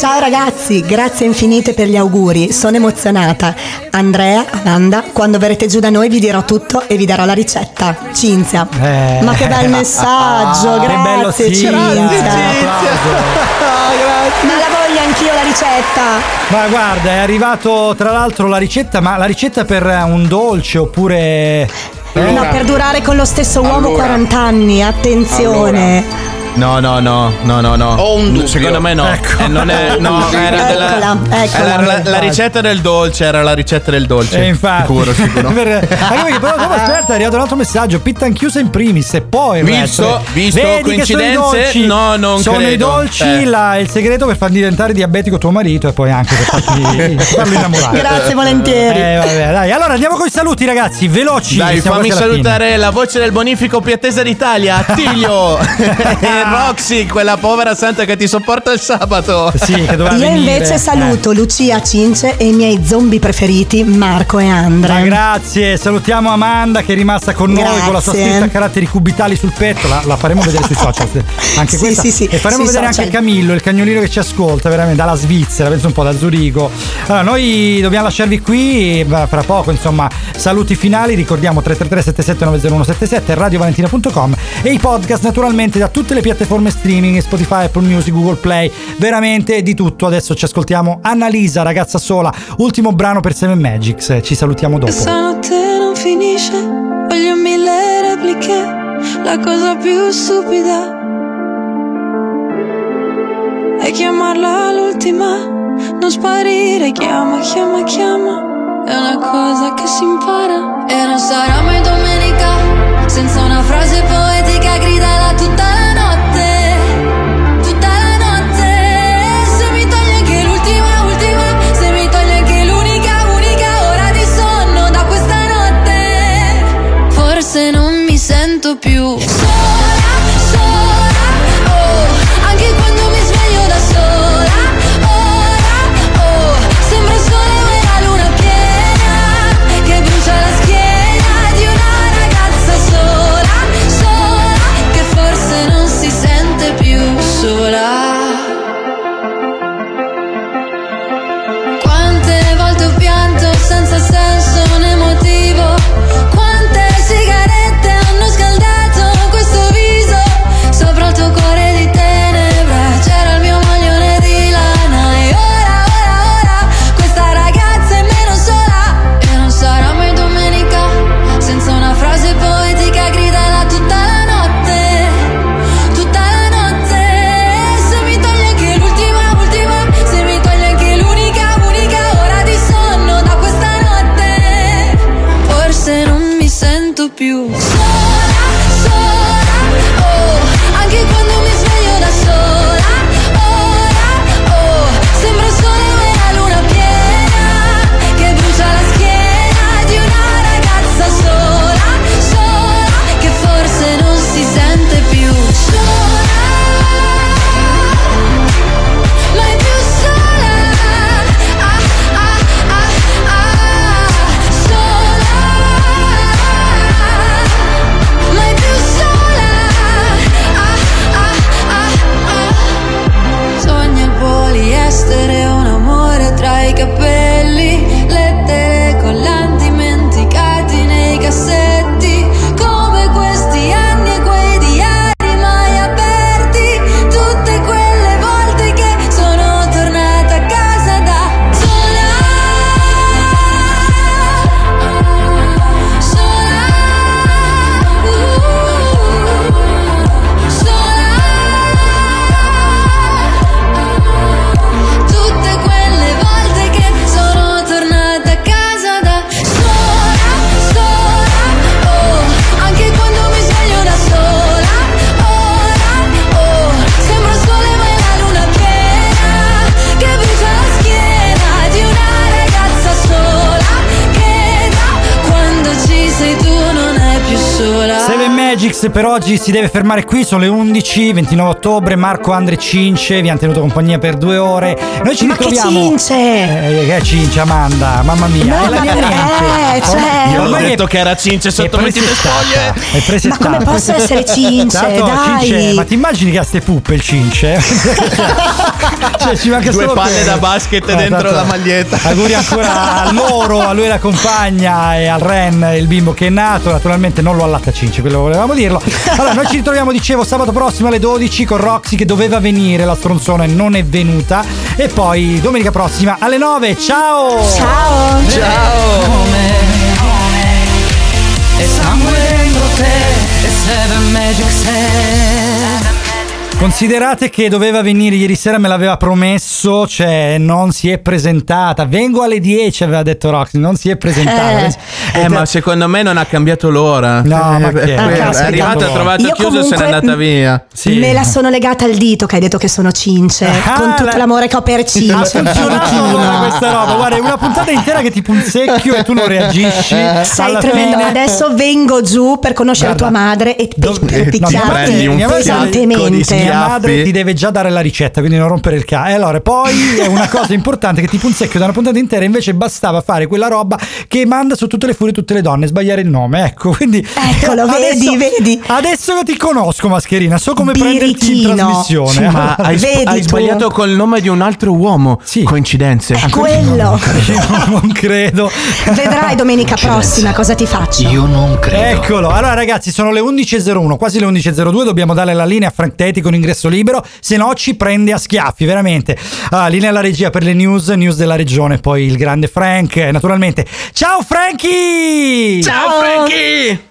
Ciao ragazzi, grazie infinite per gli auguri, sono emozionata. Andrea, Amanda, quando verrete giù da noi vi dirò tutto e vi darò la ricetta. Cinzia. Eh. Ma che bel messaggio, Che grazie bello, sì, Cinzia. grazie, Ma la voglio anch'io la ricetta. Ma guarda, è arrivato tra l'altro la ricetta, ma la ricetta per un dolce oppure... eh? No, per durare con lo stesso uomo Allora. 40 anni, attenzione. No, no, no, no, no, no. Ho un dubbio. Secondo me no. Ecco. Eh, non è, no, era della, Eccola, eccola. era la, la ricetta del dolce, era la ricetta del dolce. Eh, infatti. Sicuro, sicuro. Per- anche perché però dopo aspetta, è arrivato un altro messaggio. Pittan chiusa in primis e poi Visto- visto Vedi che sono i coincidenze? dolci. No, non Sono i credo. dolci Eh. la- il segreto per far diventare diabetico tuo marito e poi anche per farti, farlo innamorare. Grazie volentieri. Eh, vabbè, dai. Allora andiamo con i saluti, ragazzi. Veloci. Dai, fammi salutare la voce del bonifico più attesa d'Italia, Attilio e Roxy, quella povera santa che ti sopporta il sabato. Sì, che doveva Io venire. invece saluto Lucia Cince e i miei zombie preferiti Marco e Andrea. Ma grazie, salutiamo Amanda che è rimasta con noi Grazie. con la sua scritta a caratteri cubitali sul petto, la, la faremo vedere sui social. Anche Sì, questa. sì, sì, e faremo sui vedere social. anche Camillo, il cagnolino che ci ascolta, veramente dalla Svizzera, penso un po' da Zurigo. Allora, noi dobbiamo lasciarvi qui, fra poco, insomma, saluti finali, ricordiamo 333 7790 radiovalentina.com e i podcast naturalmente da tutte le piattaforme streaming, Spotify, Apple Music, Google Play, veramente di tutto. Adesso ci ascoltiamo Annalisa, ragazza sola, ultimo brano per Seven Magics. Ci salutiamo dopo. Questa notte non finisce, voglio mille repliche, la cosa più stupida è chiamarla l'ultima, non sparire, chiama, chiama, chiama, è una cosa che si impara. E non sarà mai domenica, senza una frase poetica gridala tutta la sento più Magics per oggi si deve fermare qui, sono le 11, 29 ottobre, Marco Andre Cince vi hanno tenuto compagnia per due ore. Noi ci Ma che ritroviamo. cince! Eh, che cince Amanda, mamma mia, No, è la mia eh, cioè- Io ho detto è- che era cince sotto metti le spoglie. Ma come posso essere cince? Tanto, Dai. Cince, ma ti immagini che ha ste puppe il cince? cioè, ci manca Due solo palle quello. da basket Eh, dentro tanto- la maglietta. Auguri ancora a loro, a lui la compagna e al Ren, il bimbo che è nato. Naturalmente non lo allatta Cince, quello volevamo dirlo. Allora, noi ci ritroviamo, dicevo, sabato prossimo alle 12 con Roxy che doveva venire, la stronzona non è venuta. E poi domenica prossima alle 9. Ciao! Ciao! E sangue dentro Considerate che doveva venire ieri sera, me l'aveva promesso, cioè non si è presentata. Vengo alle 10, aveva detto Roxy, non si è presentata. Eh, ma secondo me non ha cambiato l'ora. No, ma Eh, che- è, Ah, è arrivata, ha trovato Io chiuso e se n'è andata via. Me la sono legata al dito che hai detto che sono cince. Ah, con tutto la- l'amore che ho per cince. Ha funzionato allora questa roba. Guarda, è una puntata intera che ti punzecchio e tu non reagisci. Sei tremendo. fine- Adesso vengo giù per conoscere Guarda. tua madre e Dov- per picchiarti pesantemente. Mia madre ti deve già dare la ricetta, quindi non rompere il cazzo. E allora, poi è una cosa importante che ti punzecchio da una puntata intera, invece bastava fare quella roba che manda su tutte le furie tutte le donne, sbagliare il nome. Ecco, quindi Eccolo, vedi, vedi. Adesso che ti conosco, Mascherina, so come prenderti in trasmissione. Sì, ma hai, Vedi hai tu? sbagliato col nome di un altro uomo. Coincidenze. È quello. Io non credo. Vedrai domenica prossima cosa ti faccio. Io non credo. Eccolo, allora ragazzi sono le 11.01, quasi le 11.02, dobbiamo dare la linea a Frank Teti con ingresso libero, se no ci prende a schiaffi, veramente. Ah, linea alla regia per le news, news della regione, poi il grande Frank, eh, naturalmente. Ciao Frankie! Ciao Frankie!